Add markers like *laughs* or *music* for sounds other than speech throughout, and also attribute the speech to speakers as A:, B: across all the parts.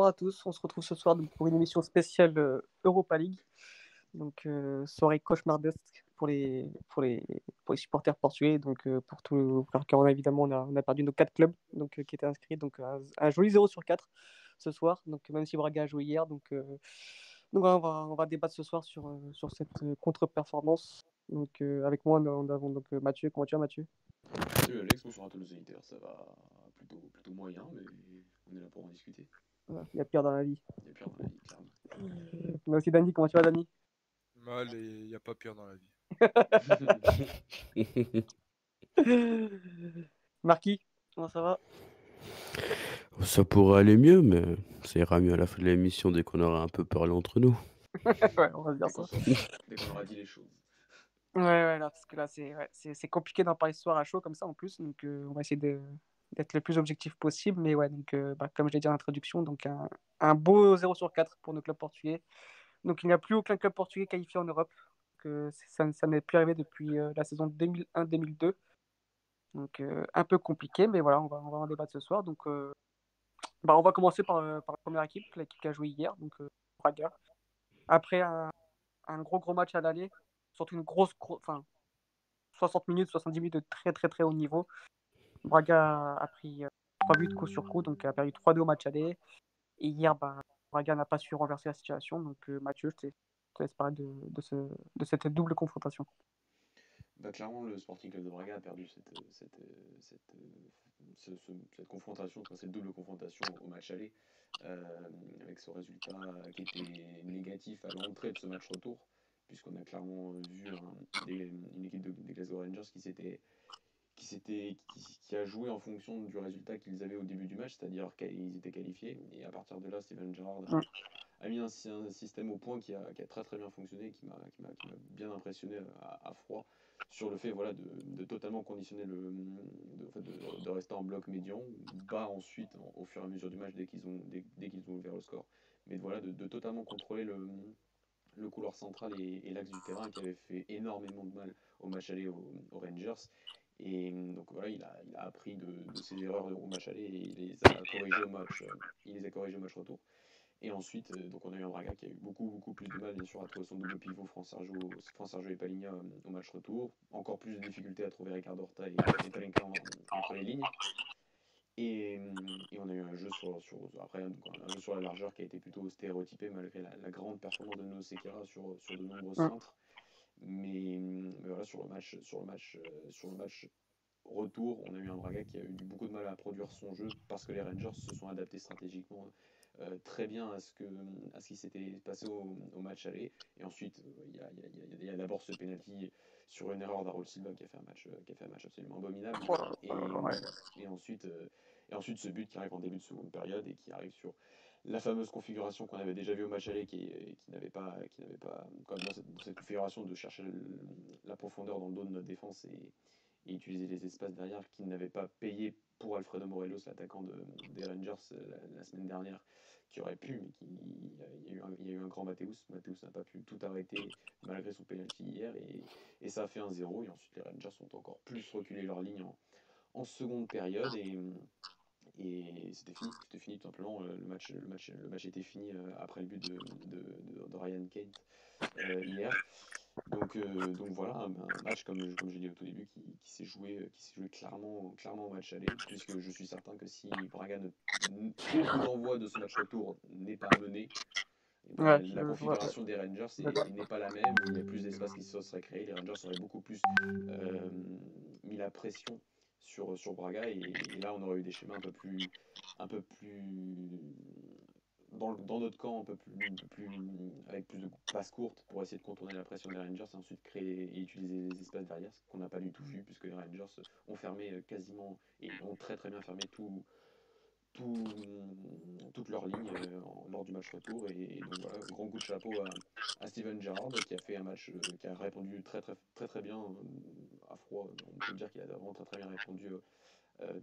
A: bonsoir à tous. On se retrouve ce soir pour une émission spéciale euh, Europa League. Donc, euh, soirée cauchemardesque pour les, pour les, pour les supporters portugais. Donc, euh, pour tout, car évidemment, on a, on a perdu nos quatre clubs donc, qui étaient inscrits. Donc, un, joli 0 sur 4 ce soir. Donc, même si Braga a joué hier. Donc, donc on, va, on va débattre ce soir sur, sur cette contre-performance. Donc, avec moi, nous avons donc, Mathieu. Comment tu vas, Mathieu?
B: Salut Alex, bonsoir à tous les auditeurs. Ça va plutôt, plutôt moyen, mais on est là pour en discuter.
A: Il y a pire dans la vie.
B: Il y a pire dans la vie, clairement.
A: Mais aussi Dani, comment tu vas Dani
C: Mal et il n'y a pas pire dans la
A: vie. *laughs* Marquis, comment ça va?
D: Ça pourrait aller mieux, mais ça ira mieux à la fin de l'émission dès qu'on aura un peu parlé entre nous. *laughs*
A: ouais, on va dire ça. *laughs*
B: Dès qu'on aura dit les choses.
A: Ouais, ouais, là, parce que là, c'est ouais, compliqué d'en parler ce soir à chaud comme ça en plus, donc euh, on va essayer de, d'être le plus objectif possible. Mais ouais, donc, euh, bah, comme je l'ai dit en introduction, donc un, beau 0 sur 4 pour nos clubs portugais. Donc il n'y a plus aucun club portugais qualifié en Europe. Que ça, n'est plus arrivé depuis euh, la saison 2001-2002. Donc euh, un peu compliqué, mais voilà, on va, on va en débattre ce soir. Donc bah, on va commencer par, par la première équipe, l'équipe qui a joué hier, donc Braga. Après un, un, gros gros match à l'aller, surtout une grosse, enfin 60 minutes, 70 minutes de très très très haut niveau. Braga a pris 3 buts coup sur coup, donc a perdu 3-2 au match aller. Et hier, bah, Braga n'a pas su renverser la situation. Donc Mathieu, je te laisse parler de, de, ce, de, cette double confrontation.
B: Bah, clairement, le Sporting Club de Braga a perdu cette, cette, cette, ce, ce, cette confrontation, cette double confrontation au match aller, avec ce résultat qui était négatif à l'entrée de ce match retour, puisqu'on a clairement vu une équipe de, des Glasgow Rangers qui s'était qui, qui, qui, a joué en fonction du résultat qu'ils avaient au début du match, c'est-à-dire qu'ils étaient qualifiés. Et à partir de là, Steven Gerrard a, mis un, un, système au point qui a, qui a, très très bien fonctionné, qui m'a bien impressionné à, à, froid sur le fait voilà, de, de totalement conditionner le. De, de, de, rester en bloc médian, bas ensuite au fur et à mesure du match dès qu'ils ont, dès, dès qu'ils ont ouvert le score. Mais voilà, de, totalement contrôler le, le couloir central et, et l'axe du terrain qui avait fait énormément de mal au match aller aux, aux Rangers et donc voilà, il a, il a appris de, de, ses erreurs au match aller et il les a corrigées au match, euh, il les a corrigées au match retour. Et ensuite, euh, donc on a eu un Braga qui a eu beaucoup, beaucoup plus de mal, bien sûr, à trouver son double pivot, France-Sergio France et Paligna euh, au match retour. Encore plus de difficultés à trouver Ricardo Horta et, et Palenka entre les lignes. Et, et, on a eu un jeu sur, sur après donc un jeu sur la largeur qui a été plutôt stéréotypé malgré la, la grande performance de Sekera sur, sur de nombreux centres. Mais, mais, voilà, sur le match, sur le match, euh, sur le match retour, on a eu un Braga qui a eu beaucoup de mal à produire son jeu parce que les Rangers se sont adaptés stratégiquement euh, très bien à ce, que, à ce qui s'était passé au, au, match aller. Et ensuite, il y a, a, d'abord ce penalty sur une erreur d'Arol Silva qui a fait un match, qui a fait un match absolument abominable. Et, et, ensuite, euh, et ensuite, ce but qui arrive en début de seconde période et qui arrive sur la fameuse configuration qu'on avait déjà vue au match aller qui, qui n'avait pas, qui n'avait pas comme dans cette, configuration de chercher la profondeur dans le dos de notre défense et, utiliser les espaces derrière qui n'avait pas payé pour Alfredo Morelos, l'attaquant de, des Rangers la, la, semaine dernière, qui aurait pu, mais qui, il, y a eu un, grand Mathéus. Mathéus n'a pas pu tout arrêter malgré son penalty hier et, ça a fait un 0 et ensuite les Rangers ont encore plus reculé leur ligne en, en seconde période et c'était fini, c'était fini tout simplement. Le match, le match, le match était fini après le but de, de, de, Ryan Kate euh, hier. Donc, euh, donc voilà, un, un, match comme, comme j'ai dit au tout début qui, qui s'est joué, qui s'est joué clairement, clairement au match aller, puisque je suis certain que si Braga ne, au d'envoi de ce match retour n'est pas mené, ben, ouais, la configuration des Rangers n'est pas la même, il y a plus d'espace qui se serait créé, les Rangers auraient beaucoup plus euh, mis la pression sur, sur Braga et, là on aurait eu des schémas un peu plus un peu plus dans, dans notre camp un peu plus, avec plus de passes courtes pour essayer de contourner la pression des Rangers et ensuite créer et utiliser les espaces derrière ce qu'on n'a pas du tout vu puisque les Rangers ont fermé quasiment et ont très très bien fermé tout, tout toute leur ligne euh, lors du match retour. Et, donc voilà grand coup de chapeau à, à Steven Gerrard qui a fait un match euh, qui a répondu très très très très bien euh, à froid. On peut dire qu'il a vraiment très très bien répondu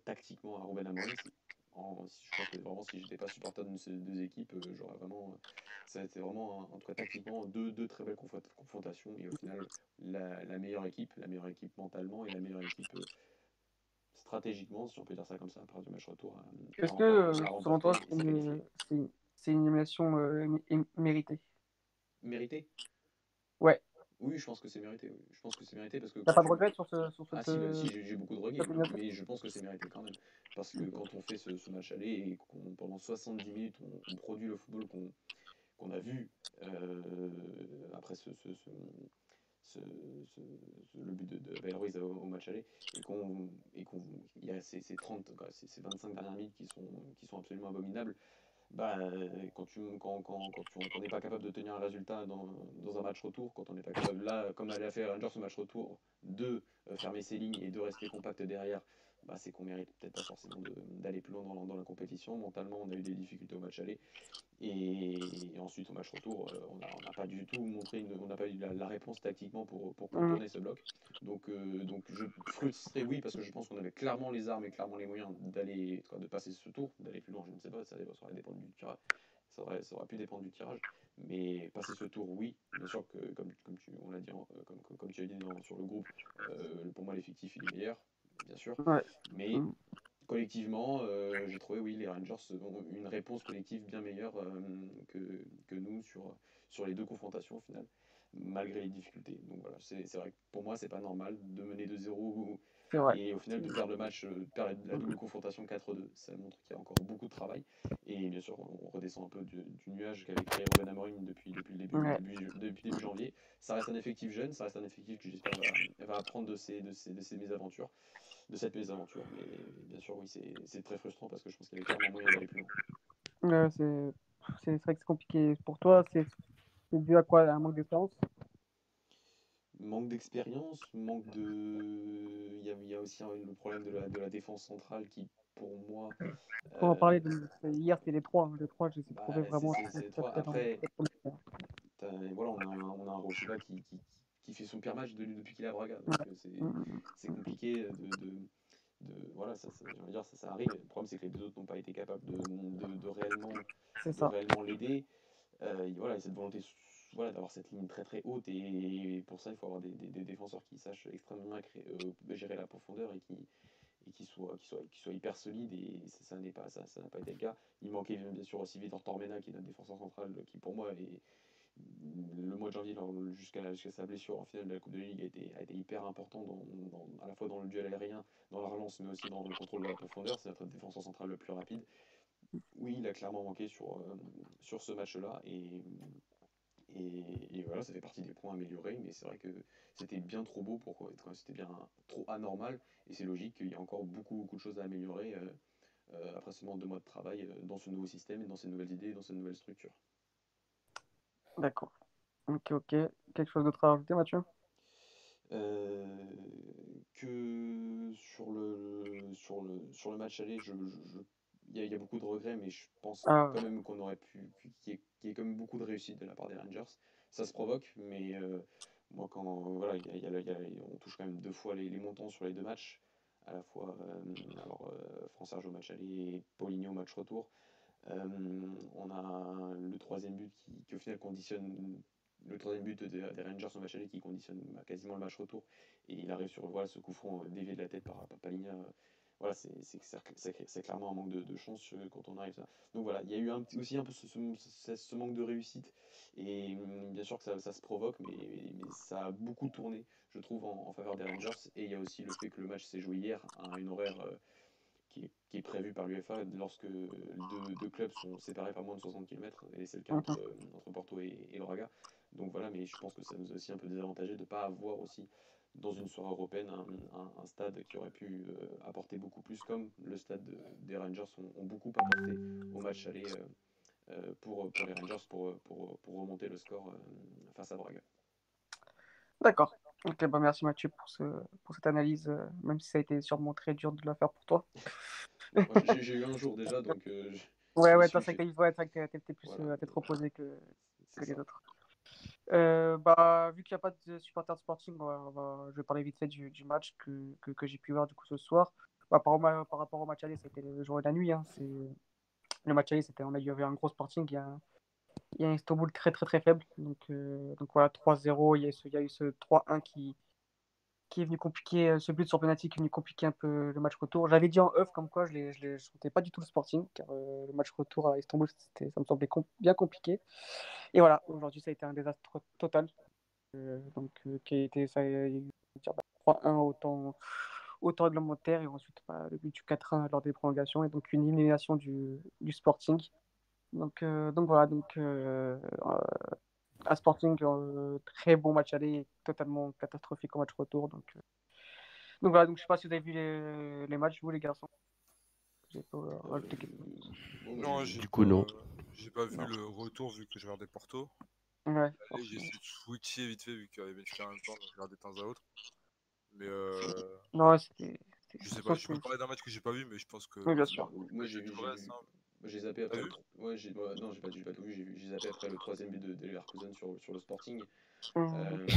B: tactiquement à Ruben Amorim. Je crois que vraiment si j'étais pas supporter de ces deux équipes j'aurais vraiment ça a été vraiment en tout cas tactiquement deux, deux très belles confrontations. Et au final la, la, meilleure équipe la meilleure équipe mentalement et la meilleure équipe stratégiquement, si on peut dire ça comme ça, à part du match retour. à-
A: Est-ce que, euh, selon toi, c'est une, élimination euh, mé- méritée?
B: Mérité
A: Ouais.
B: Oui, je pense que c'est mérité. oui. Je pense que c'est mérité parce que.
A: T'as pas de regrets sur, ce, sur
B: Ah
A: cette.
B: si, bah,
A: euh,
B: si, j'ai beaucoup de regrets, mais je pense que c'est mérité quand même. Parce que quand on fait ce, ce match aller et qu'on pendant 70 minutes on, on produit le football qu'on qu'on a vu euh, après ce, ce, ce, ce- ce- le but de, de au, au match aller et qu'on et y a ces, ces 30 quoi, ces, ces 25 dernières minutes qui sont qui sont absolument abominables bah, quand tu quand, quand, quand tu- on n'est pas capable de tenir un résultat dans, dans un match retour quand on n'est pas capable là comme elle a fait Rangers ce match retour de euh, fermer ses lignes et de rester compact derrière bah, c'est qu'on mérite peut-être pas forcément d'aller plus loin dans, la- dans la compétition mentalement on a eu des difficultés au match aller et, et ensuite au match retour, euh, on n'a pas du tout montré, une- on n'a pas eu la, la réponse tactiquement pour, pour
A: Mhm.
B: contourner ce bloc. Donc, euh, donc je frustrerai oui parce que je pense qu'on avait clairement les armes et clairement les moyens d'aller, de passer ce tour, d'aller plus loin. Je ne sais pas, ça, ça aurait dépendre du tirage, ça aurait, ça aurait pu dépendre du tirage, mais passer ce tour, oui. Bien sûr que comme, comme tu, on l'a dit, en- euh, comme, comme, comme tu as dit dans- sur le groupe, euh, pour moi l'effectif il est meilleur, bien sûr,
A: Ouais.
B: mais
A: Mhm.
B: collectivement, euh, j'ai trouvé, oui, les Rangers ont une réponse collective bien meilleure euh, que, que nous sur, sur les deux confrontations au final, malgré les difficultés. Donc voilà, c'est vrai que pour moi, c'est pas normal de mener de 0
A: C'est vrai.
B: et au final de perdre le match, euh, de perdre la, la double confrontation 4-2. Ça montre qu'il y a encore beaucoup de travail. Et bien sûr, on redescend un peu du, du nuage qu'avait créé Ruben Amorim depuis, depuis, le début,
A: Ouais.
B: début, depuis début janvier. Ça reste un effectif jeune, ça reste un effectif qui j'espère va, va apprendre de ses, de, ses, de ses mésaventures de cette mésaventure. Mais bien sûr, oui, c'est très frustrant parce que je pense qu'il y avait clairement moyen d'aller plus loin.
A: Ouais, c'est vrai que c'est compliqué pour toi. C'est c'est dû à quoi? À un manque d'expérience?
B: Manque d'expérience, manque de. Il y, a, il y a aussi le problème de la, de la défense centrale qui, pour moi.
A: On en
B: euh,
A: parlait de, hier, c'était les trois. hein. Les trois, je les ai
B: Bah,
A: trouvés
B: c'est-
A: vraiment.
B: c'est- trois. Après- voilà, on a un, on a un Rochela qui, qui, qui fait son pire match de- depuis qu'il est à Braga. Euh, c'est
A: Mm,
B: c'est compliqué de, de, de- voilà ça, ça, j'ai dire, ça, ça arrive le problème c'est que les deux autres n'ont pas été capables de, de, de réellement l'aider Euh, voilà et cette volonté voilà d'avoir cette ligne très très haute et, pour ça il faut avoir des, des, défenseurs qui sachent extrêmement bien euh, gérer la profondeur et qui et qui soient qui qui hyper solides et ça, n'est pas ça ça n'a pas été le cas il manquait bien sûr aussi Vitor Tormena qui est notre défenseur central qui pour moi est le mois de janvier jusqu'à sa blessure en finale de la Coupe de Ligue a été, a été hyper important dans- à la fois dans le duel aérien, dans la relance, mais aussi dans le contrôle de la profondeur. C'est notre défenseur central le plus rapide. Oui, il a clairement manqué sur, euh, sur ce match-là. Et, et, et voilà, ça fait partie des points améliorés, mais c'est vrai que c'était bien trop beau pour quoi être- C'était bien trop anormal. Et c'est logique qu'il y a encore beaucoup, beaucoup de choses à améliorer euh, euh, après seulement deux mois de travail euh, dans ce nouveau système et dans ces nouvelles idées, dans cette nouvelle structure.
A: D'accord. Ok, ok. Quelque chose d'autre à rajouter, Mathieu?
B: Euh, que sur le, sur le, sur le match aller, je, je- y, y a beaucoup de regrets, mais je pense
A: Ah.
B: quand même qu'on aurait pu, qu'il y, ait- qu'il y ait quand même beaucoup de réussite de la part des Rangers. Ça se provoque, mais euh, moi, quand voilà, il y a- on touche quand même deux fois les, les montants sur les deux matchs, à la fois euh, alors euh, France-Serge au match aller et Paulinho au match retour. Euh, on a le troisième but qui, qui au final conditionne le troisième but des, Rangers au match aller qui conditionne bah, quasiment le match retour et il arrive sur voilà, ce coup franc dévié de la tête par, euh, Voilà, c'est clairement un manque de, de chance euh, quand on arrive à ça. Donc voilà, il y a eu un, aussi un peu ce, ce- ce- ce manque de réussite et hum, bien sûr que ça, ça se provoque, mais, ça a beaucoup tourné, je trouve, en, en faveur des Rangers. Et il y a aussi le fait que le match s'est joué hier à une horaire euh, qui est, qui est prévu par l'UFA lorsque deux, deux clubs sont séparés par moins de 60 km, et c'est le cas entre, entre Porto et, et Braga. Donc voilà, mais je pense que ça nous a aussi un peu désavantagé de ne pas avoir aussi dans une soirée européenne un, un- un stade qui aurait pu euh, apporter beaucoup plus, comme le stade de- des Rangers ont, ont beaucoup apporté au match aller euh, euh, pour, pour les Rangers pour, pour, pour remonter le score euh, face à Braga.
A: D'accord. Ok, bah merci Mathieu pour, ce, pour cette analyse, même si ça a été sûrement très dur de la faire pour toi.
B: J'ai- eu un jour déjà, donc
A: Ouais, ouais, que t'es plus
B: Voilà.
A: à tête reposée que, que les autres. Euh, bah, vu qu'il n'y a pas de supporter de Sporting, je vais parler vite fait du, du match que, que, j'ai pu voir du coup ce soir. Bah, par, par rapport au match aller, c'était le jour et la nuit. Hein. Le match aller, c'était, on a eu un gros Sporting. Il y a, un- Istanbul très très très faible. Donc, euh, donc voilà, 3-0. Il il y a eu ce 3-1 qui, qui est venu compliquer euh, ce but sur penalty qui est venu compliquer un peu le match retour. J'avais dit en off comme quoi je ne sentais pas du tout le Sporting car le match retour à Istanbul ça me semblait bien compliqué. Et voilà, aujourd'hui ça a été un désastre total. donc qui a été ça, 3-1 bah, au temps, au temps réglementaire et ensuite bah, le but du 4-1 lors des prolongations et donc une élimination du, du Sporting. Donc, donc voilà, donc un Sporting, très bon match aller, totalement catastrophique au match retour. Donc, euh, donc voilà, donc je sais pas si vous avez vu les, les matchs, vous les garçons.
C: J'ai pas euh, Non, du coup, non. J'ai pas vu le retour vu que je regardais Porto. Ouais. J'ai essayé de switcher vite fait vu qu'il y avait en même temps, donc je regardais de temps à autre. Mais euh...
A: Non, c'était.
C: Je sais pas, je peux parler d'un match que j'ai pas vu, mais je pense que.
A: Oui, bien sûr.
B: Moi, j'ai vu. J'ai zappé après. Le... Ouais, j'ai non, j'ai pas, pas tout vu. J'ai zappé après le troisième but de, de Leverkusen sur, sur le Sporting. Mmh. Euh,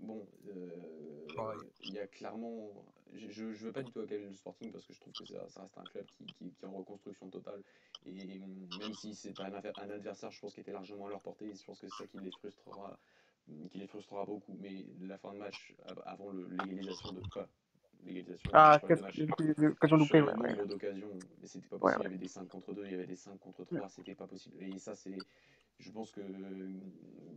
B: bon, euh, il y a clairement. Je, ne veux pas du tout accaler le Sporting parce que je trouve que ça, ça reste un club qui, qui, qui, est en reconstruction totale. Et même si c'est un, un adversaire, je pense, qui était largement à leur portée, je pense que c'est ça qui les frustrera qui les frustrera beaucoup. Mais la fin de match, avant l'égalisation de quoi l'égalisation.
A: Ah, occasion loupée, ouais.
B: nombre d'occasions, mais c'était pas possible. Il y avait des 5 contre 2, il y avait des 5 contre 3, c'était pas possible. Et ça, c'est. Je pense qu'il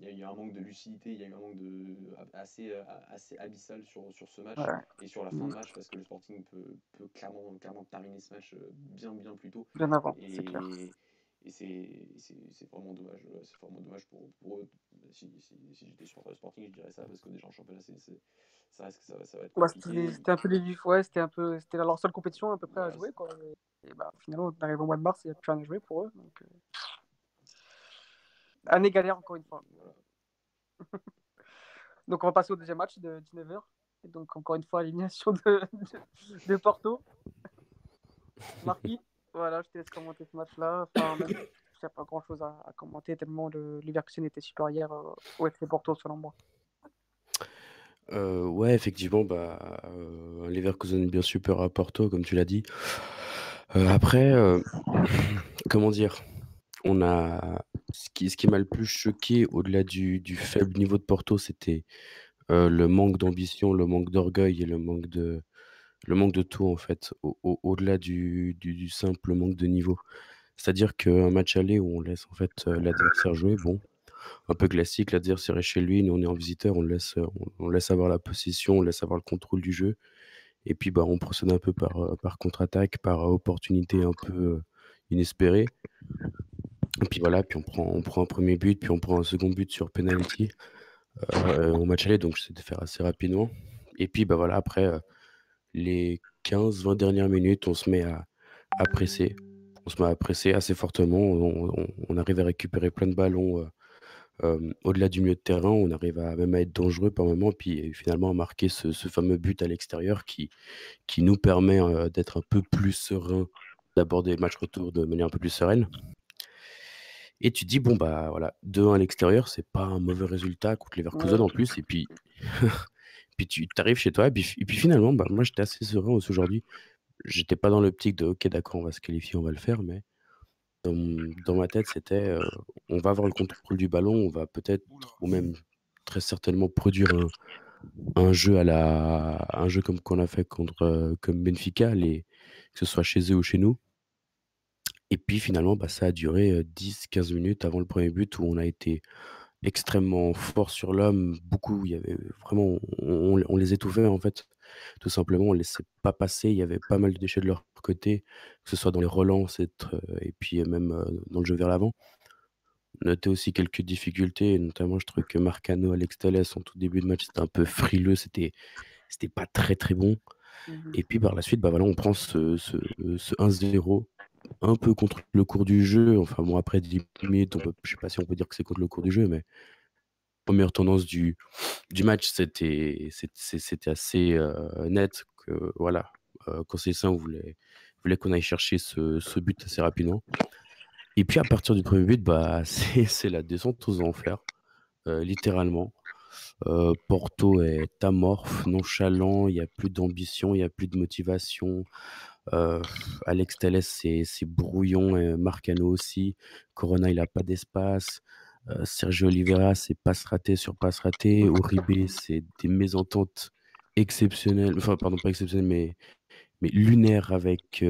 B: y a eu un manque de lucidité, il y a eu un manque de, assez, assez abyssal sur, sur ce match et sur la fin de mm. match parce que le Sporting peut, peut clairement, clairement terminer ce match euh, bien, bien plus tôt.
A: Bien avant, c'est clair
B: et c'est vraiment dommage c'est vraiment dommage pour, pour eux. Si, si, si j'étais sur le Sporting je dirais ça parce que déjà en championnat c'est ça reste que ça, ça va être
A: c'était un peu les ouais c'était un peu c'était leur seule compétition à peu près à jouer quoi. et, bah finalement on arrive au mois de mars il n'y a plus rien à jouer pour eux donc euh... année galère encore une fois. *laughs* Donc on va passer au deuxième match de 19h et donc encore une fois élimination de, de, de Porto. *laughs* Marquis voilà, je te laisse commenter ce match-là. Enfin, même, il n'y a pas grand-chose à, commenter tellement le Leverkusen était supérieur euh, au FC Porto selon moi.
D: Euh, ouais, effectivement, bah, euh, Leverkusen bien supérieur à Porto, comme tu l'as dit. Euh, après, *coughs* comment dire, on a ce qui, ce qui m'a le plus choqué au-delà du, du, faible niveau de Porto, c'était le manque d'ambition, le manque d'orgueil et le manque de, le manque de tout en fait, au delà du du simple manque de niveau. C'est-à-dire qu'un match aller où on laisse en fait, euh, l'adversaire jouer, bon, un peu classique, l'adversaire est chez lui, nous on est en visiteur, on laisse, on laisse avoir la possession, on laisse avoir le contrôle du jeu. Et puis, bah, on procède un peu par, euh, par contre-attaque, par opportunité un peu, euh, inespérée. Et puis voilà, puis on prend on prend un premier but, puis on prend un second but sur penalty, au match aller donc j'essaie de faire assez rapidement. Et puis, bah, voilà après, les 15-20 dernières minutes, on se met à, presser. On se met à presser assez fortement. On, arrive à récupérer plein de ballons euh, euh, au-delà du milieu de terrain. On arrive à même à être dangereux par moment. Puis finalement à marquer ce, fameux but à l'extérieur qui, qui nous permet euh, d'être un peu plus serein, d'aborder le match retour de manière un peu plus sereine. Et tu dis, bon, bah voilà, 2-1 à l'extérieur, c'est pas un mauvais résultat contre les Leverkusen en plus. Et puis, *laughs* Puis tu arrives chez toi, et puis, et puis finalement, bah, moi j'étais assez serein aujourd'hui. J'étais pas dans l'optique de ok, d'accord, on va se qualifier, on va le faire, mais dans, dans ma tête, c'était euh, on va avoir le contrôle du ballon, on va peut-être, ou même très certainement, produire un, un jeu à la un jeu comme qu'on a fait contre euh, comme Benfica, les, que ce soit chez eux ou chez nous. Et puis finalement, bah, ça a duré 10-15 euh, minutes avant le premier but où on a été extrêmement fort sur l'homme. Beaucoup, il y avait vraiment, on, les étouffait en fait, tout simplement. On ne laissait pas passer. Il y avait pas mal de déchets de leur côté, que ce soit dans les relances et, et puis même euh, dans le jeu vers l'avant. Notait aussi quelques difficultés, notamment je trouvais que Marcano, Alex Telles, en tout début de match, c'était un peu frileux, c'était c'était pas très très bon. Mmh et puis par la suite, bah voilà, on prend ce, ce, ce 1-0 un peu contre le cours du jeu. Enfin, après 10 minutes, on peut, je sais pas si on peut dire que c'est contre le cours du jeu, mais première tendance du, match, c'était assez euh, net que voilà, euh, Conseil Saint voulait, voulait qu'on aille chercher ce, ce, but assez rapidement. Et puis à partir du premier but, bah, *laughs* c'est la descente aux enfers, euh, littéralement. Porto est amorphe, nonchalant, il n'y a plus d'ambition, il n'y a plus de motivation. Euh, Alex Telles, c'est brouillon, et Marcano aussi. Corona, il a pas d'espace. Euh, Sergio Oliveira, c'est passe raté sur passe raté. Uribe, c'est des mésententes exceptionnel, enfin, pardon, pas exceptionnel, mais mais lunaire avec,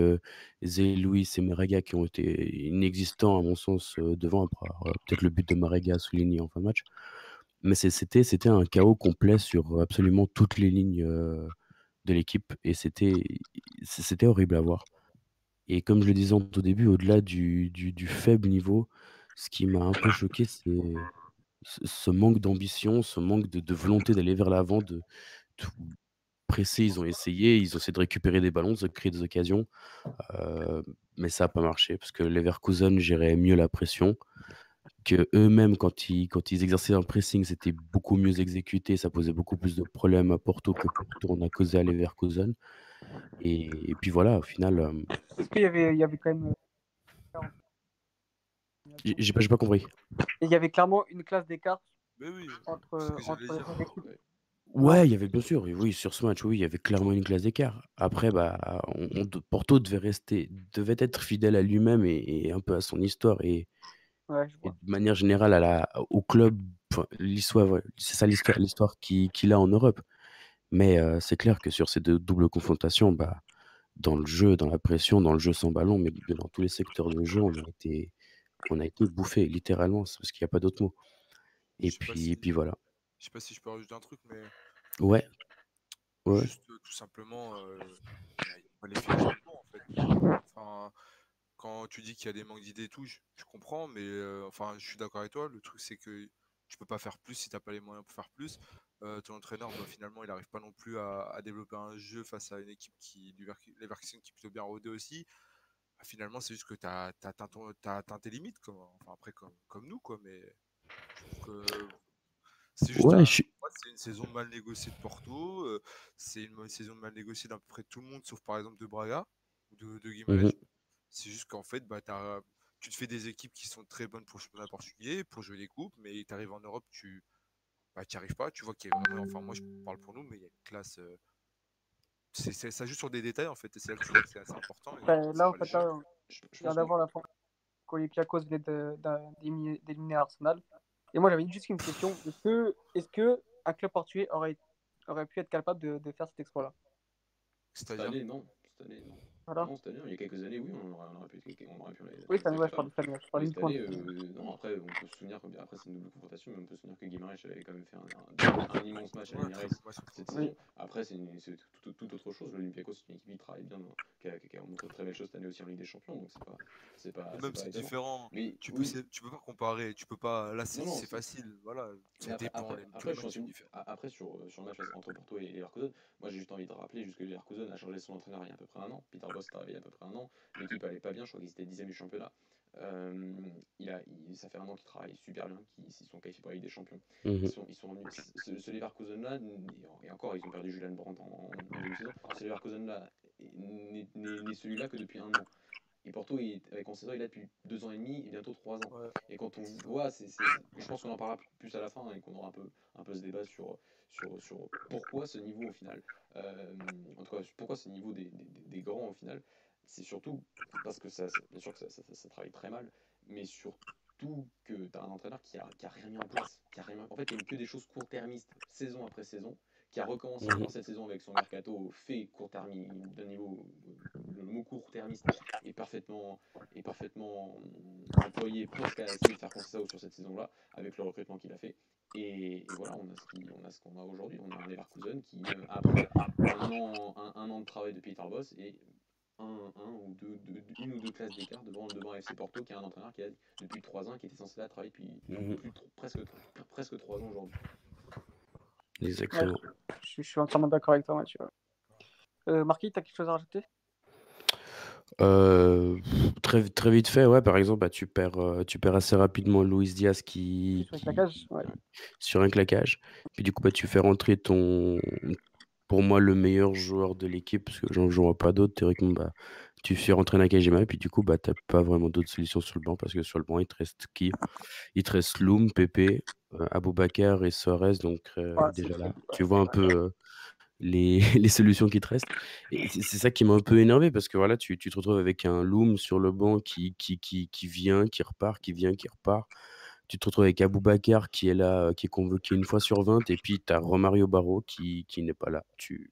D: Zé Luis et Marega qui ont été inexistants à mon sens, devant, peut-être le but de Marega souligné en fin de match. Mais c'était un chaos complet sur absolument toutes les lignes, de l'équipe et c'était c'était horrible à voir. Et comme je le disais au début, au-delà du du faible niveau, ce qui m'a un peu choqué, c'est ce manque d'ambition, ce manque de volonté d'aller vers l'avant, de tout presser. Ils ont essayé, ils ont essayé de récupérer des ballons, de créer des occasions, mais ça a pas marché parce que Leverkusen gérait mieux la pression que eux mêmes quand ils quand ils exerçaient un pressing, c'était beaucoup mieux exécuté, ça posait beaucoup plus de problèmes à Porto que Porto en a causé à Leverkusen et et puis voilà, au final,
A: Est-ce qu'il y avait il y avait quand même,
D: j'ai pas pas compris.
A: il y avait clairement une classe d'écart
C: oui,
A: entre, entre les équipes?
D: Ouais, il y avait bien sûr, oui, sur ce match, oui, il y avait clairement une classe d'écart. Après, bah, on Porto devait rester devait être fidèle à lui-même et un peu à son histoire et de manière générale à la au club, l'histoire, c'est ça l'histoire qu'il a en Europe. Mais c'est clair que sur ces deux doubles confrontations, bah, dans le jeu, dans la pression, dans le jeu sans ballon, mais dans tous les secteurs de jeu, on a été on a été bouffé littéralement, parce qu'il y a pas d'autre mot. Et puis et puis voilà.
C: Je sais pas si je peux rajouter un truc, mais
D: Ouais. Ouais.
C: juste tout simplement, quand tu dis qu'il y a des manques d'idées et tout, je, comprends, mais enfin, je suis d'accord avec toi. Le truc, c'est que tu peux pas faire plus si tu n'as pas les moyens pour faire plus. ton entraîneur, bah, finalement, il n'arrive pas non plus à, développer un jeu face à une équipe qui, les qui est plutôt bien rodée aussi. Bah, finalement, c'est juste que tu as, atteint tes limites, enfin, après, comme, comme nous, quoi. Mais c'est juste une saison mal négociée de Porto. c'est une saison mal négociée d'à peu près tout le monde, sauf par exemple de Braga ou de, de Guimarães. Mmh c'est juste qu'en fait, bah, tu te fais des équipes qui sont très bonnes pour le championnat portugais, pour jouer des coupes, mais tu arrives en Europe, tu bah, n'y arrives pas. Tu vois qu'il y a vraiment, enfin, moi je parle pour nous, mais il y a une classe. Euh, c'est, ça joue sur des détails en fait, et c'est là que c'est assez important.
A: là, en fait, là, je, viens d'avoir la fin qu'Olympiakos venait d'éliminer Arsenal. Et moi, j'avais juste une question. Est-ce que, est-ce que un club portugais aurait, aurait pu être capable de, de faire cet exploit-là?
B: C'est-à-dire? Non. Cette année, non. Non, cette année, il y a quelques années, oui, on aurait, on aurait pu, on aurait pu
A: Oui, cette année, ouais, je parle de cette année. Je parle
B: cette année, euh, non, après, on peut se souvenir, comme, après, c'est une double confrontation, mais on peut se souvenir que Guimarães avait quand même fait un, un, un immense match à l'Emirates cette saison. Après, c'est tout, tout, autre chose. L'Olympiakos, c'est une équipe qui travaille bien, qui a, qui a montré de très belles choses cette année aussi en Ligue des Champions, donc c'est pas. C'est pas,
C: même c'est différent. Mais tu, peux, tu peux pas comparer, tu peux pas. Là, c'est facile. Voilà.
B: Ça dépend. Après, après, je après, sur, sur le match entre Porto et Leverkusen, moi j'ai juste envie de rappeler juste que Leverkusen a changé son entraîneur il y a à peu près un an. Peter Arrivé il y a à peu près un L'équipe allait pas bien, je crois qu'ils étaient 10 du championnat. Euh, il a, ça fait un an qu'ils travaillent super bien, qu'ils sont qualifiés pour la Ligue des Champions. Mhm. Ils, sont, ils sont Ce, ce Leverkusen-là, et encore, ils ont perdu Julian Brandt en, en début de saison. Ce Leverkusen-là n'est celui-là que depuis un an. Et Porto, il, avec Conceição, il est là depuis deux ans et demi et bientôt trois ans. Et quand on voit, c'est, je pense qu'on en parlera plus à la fin et qu'on aura un peu, un peu ce débat sur, sur, sur pourquoi ce niveau au final. Euh, en tout cas, pourquoi ce niveau des, des, des grands au final c'est surtout parce que ça, bien sûr que ça, ça, ça, travaille très mal, mais surtout que tu as un entraîneur qui a, qui a, rien mis en place. Qui a rien, en fait, il n'y a que des choses court-termistes, saison après saison, qui a recommencé dans cette saison avec son mercato fait court-termiste, d'un niveau, le mot court-termiste est parfaitement, est parfaitement employé presque à essayer de faire ça sur cette saison-là, avec le recrutement qu'il a fait. Et, voilà, on a ce qu'on a, a aujourd'hui. On a un Leverkusen qui, euh, après un an, un, an de travail de Peter Boss, et un, un ou deux, deux, une ou deux classes d'écart devant, devant FC Porto, qui est un entraîneur qui a depuis 3 ans, qui était censé là travailler depuis mhm. plus, presque, presque 3 ans aujourd'hui.
D: Exactement.
A: je, suis entièrement d'accord avec toi, Mathieu. Euh, Marquis, tu as quelque chose à rajouter?
D: Euh, très, très vite fait, ouais, par exemple, bah, tu, perds, euh, tu perds assez rapidement Luis Diaz qui,
A: sur, un claquage, ouais.
D: sur un claquage. Puis du coup, bah, tu fais rentrer ton, pour moi le meilleur joueur de l'équipe, parce que j'en vois pas d'autres. Théoriquement, bah, tu fais rentrer Nakajima, et puis du coup, bah, tu pas vraiment d'autres solutions sur le banc, parce que sur le banc, il te reste qui? Il te reste Loum, Pepe, euh, Aboubakar et Suarez. Donc, déjà là, tu vois un peu *laughs* les, solutions qui te restent. Et c'est ça qui m'a un peu énervé, parce que voilà, tu, tu, te retrouves avec un Loom sur le banc qui, qui, qui, qui vient, qui repart, qui vient, qui repart. tu te retrouves avec Abou Bakar qui est là, qui est convoqué une fois sur 20, et puis tu as Romario Barro qui, qui n'est pas là. Tu,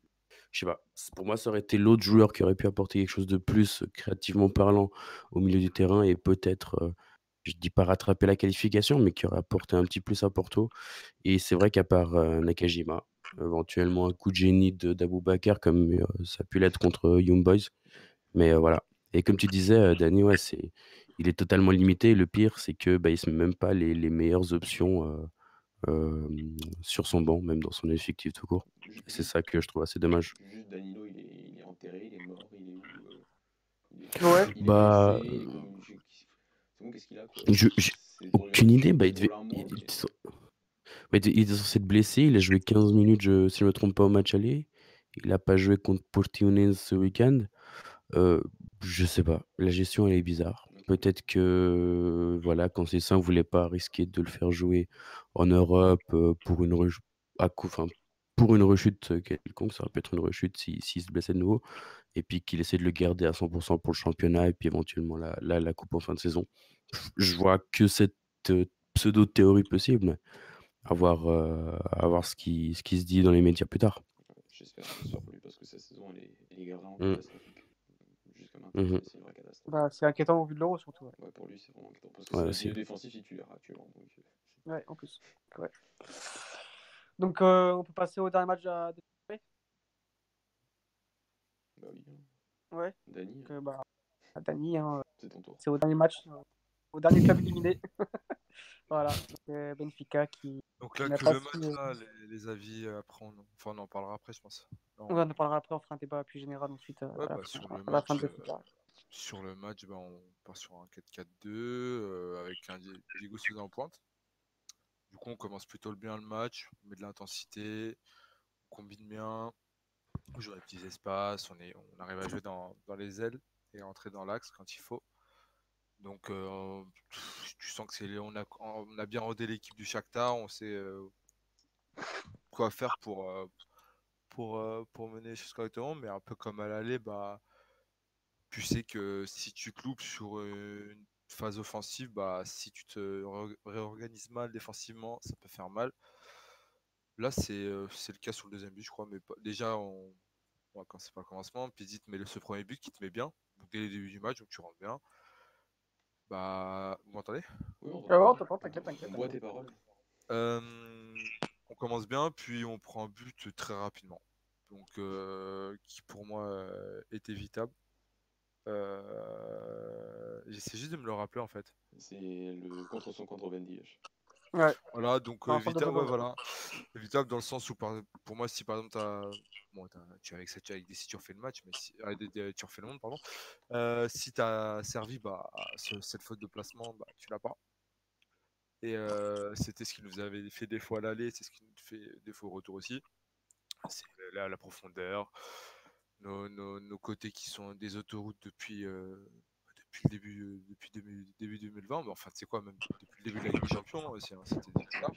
D: je sais pas. Pour moi, ça aurait été l'autre joueur qui aurait pu apporter quelque chose de plus créativement parlant au milieu du terrain et peut-être, je dis pas rattraper la qualification, mais qui aurait apporté un petit plus à Porto. Et c'est vrai qu'à part Nakajima, éventuellement un coup de génie d'Abou Bakar comme ça a pu l'être contre Young Boys. Mais voilà. Et comme tu disais, Dani, ouais, c'est, il est totalement limité. Le pire, c'est que bah, il se met même pas les, les meilleures options sur son banc, même dans son effectif tout court. C'est ça que je trouve assez dommage.
B: Juste Danilo, il est, il est enterré, il est mort, il est où
A: Ouais.
B: il est
D: Bah, euh,
B: comme- je- C'est bon, qu'est-ce qu'il a quoi?
D: je- aucune idée. Bah, il devait, il,
B: mais-
D: il était censé être blessé. Il a joué 15 minutes, si je ne me trompe pas, au match aller. Il n'a pas joué contre Portimonense ce week-end. Euh, je sais pas. La gestion, elle est bizarre. Peut-être que, voilà, quand c'est ça, on voulait pas risquer de le faire jouer en Europe euh, pour une rech- à coup- enfin, pour une rechute quelconque. Ça aurait pu être une rechute s'il si, s'il se blessait de nouveau. Et puis qu'il essaie de le garder à 100% pour le championnat et puis éventuellement la, coupe en fin de saison. Je vois que cette euh, pseudo-théorie possible. À voir, euh, à voir ce, qui, ce qui se dit dans les médias plus tard.
B: J'espère, j'espère pour lui parce que sa saison elle est, elle est
D: Mm.
B: Jusqu'à maintenant,
D: Mhm.
B: c'est- une vraie catastrophe.
A: Bah, c'est inquiétant au vu de l'euro, surtout. Ouais,
B: Ouais, pour lui, c'est vraiment inquiétant parce que
D: Ouais,
B: c'est le défensif titulaire actuellement. Donc, euh,
A: Ouais, en plus. Ouais. Donc, euh, on peut passer au dernier match de de-
B: bah oui, hein.
A: Ouais.
B: Dani,
A: Donc, euh, bah, à Dani, hein,
B: c'est ton tour.
A: c'est au dernier match, euh, au dernier club éliminé. *laughs* voilà. Benfica qui.
C: Donc là, que le match,
A: euh,
C: là, les, les avis, euh, après, on, enfin, on en parlera après, je pense. Non,
A: On en parlera après, on fera un débat plus général ensuite euh,
C: Ouais, bah, sur le match, euh. Sur le match, bah, on part sur un 4-4-2 euh, avec un Di- Diego Souza en pointe. Du coup, on commence plutôt bien le match, on met de l'intensité, on combine bien, on joue les petits espaces, on, est, on arrive à jouer dans, dans les ailes et à entrer dans l'axe quand il faut. Donc, euh, tu sens que c'est on a, on bien rodé l'équipe du Shakhtar, on sait euh, quoi faire pour, euh, pour, euh, pour mener les choses correctement, mais un peu comme à l'aller, bah, tu sais que si tu te loupes sur une phase offensive, bah, si tu te ré- réorganises mal défensivement, ça peut faire mal. Là, c'est le cas sur le deuxième but, je crois. Mais déjà, on... ouais, quand c'est pas le commencement, te met le, ce premier but qui te met bien. Dès le début du match, donc tu rentres bien. Bah, vous m'entendez?
B: Oui, on
A: ouais, on t'entend, t'inquiète, t'inquiète.
B: On boit tes paroles.
C: Euh, On commence bien, puis on prend un but très rapidement. Donc, euh, qui pour moi euh, est évitable. Euh, J'essaie juste de me le rappeler en fait.
B: C'est le contre son contre Bendy.
A: Ouais.
C: Voilà, donc euh, évitable, ouais, voilà. Évitable dans le sens où, par- pour moi, si par exemple, t'as- bon, t'as- tu es avec, ça, tu avec des si tu refais le match, mais si, avec des- des- tu refais le monde, pardon. Euh, si tu as servi bah, ce- cette faute de placement, bah, tu l'as pas. Et euh, c'était ce qui nous avait fait des fois à l'aller, c'est ce qui nous fait des fois au retour aussi. C'est la, la profondeur, nos, nos- nos côtés qui sont des autoroutes depuis, euh, depuis le début, depuis début, début 2020, mais enfin, c'est quoi, même depuis le début de la Ligue des Champions, c'était ça.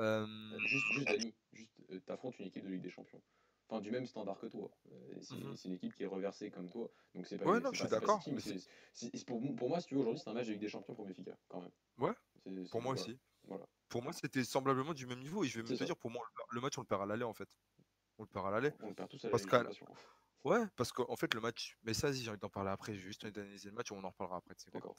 C: Euh,
B: Euh, juste, juste Dani, juste, euh, t'affrontes une équipe de Ligue des Champions. Enfin, du même standard que toi. C'est
C: Mhm.
B: c'est une équipe qui est reversée comme toi. Donc c'est pas
C: Ouais, non, je suis d'accord,
B: pour, pour moi, si tu veux, aujourd'hui, c'est un match de Ligue des Champions pour Benfica, quand même.
C: Ouais, pour moi
B: voilà.
C: aussi.
B: Voilà.
C: Pour moi, c'était semblablement du même niveau. Et je vais même te dire, pour moi, le match, on le perd à l'aller, en fait. On le perd à l'aller.
B: On le perd tous à la
C: Ouais, parce qu'en fait, le match. Mais ça, j'ai envie d'en parler après, je vais juste analyser le match, on en reparlera après.
B: D'accord.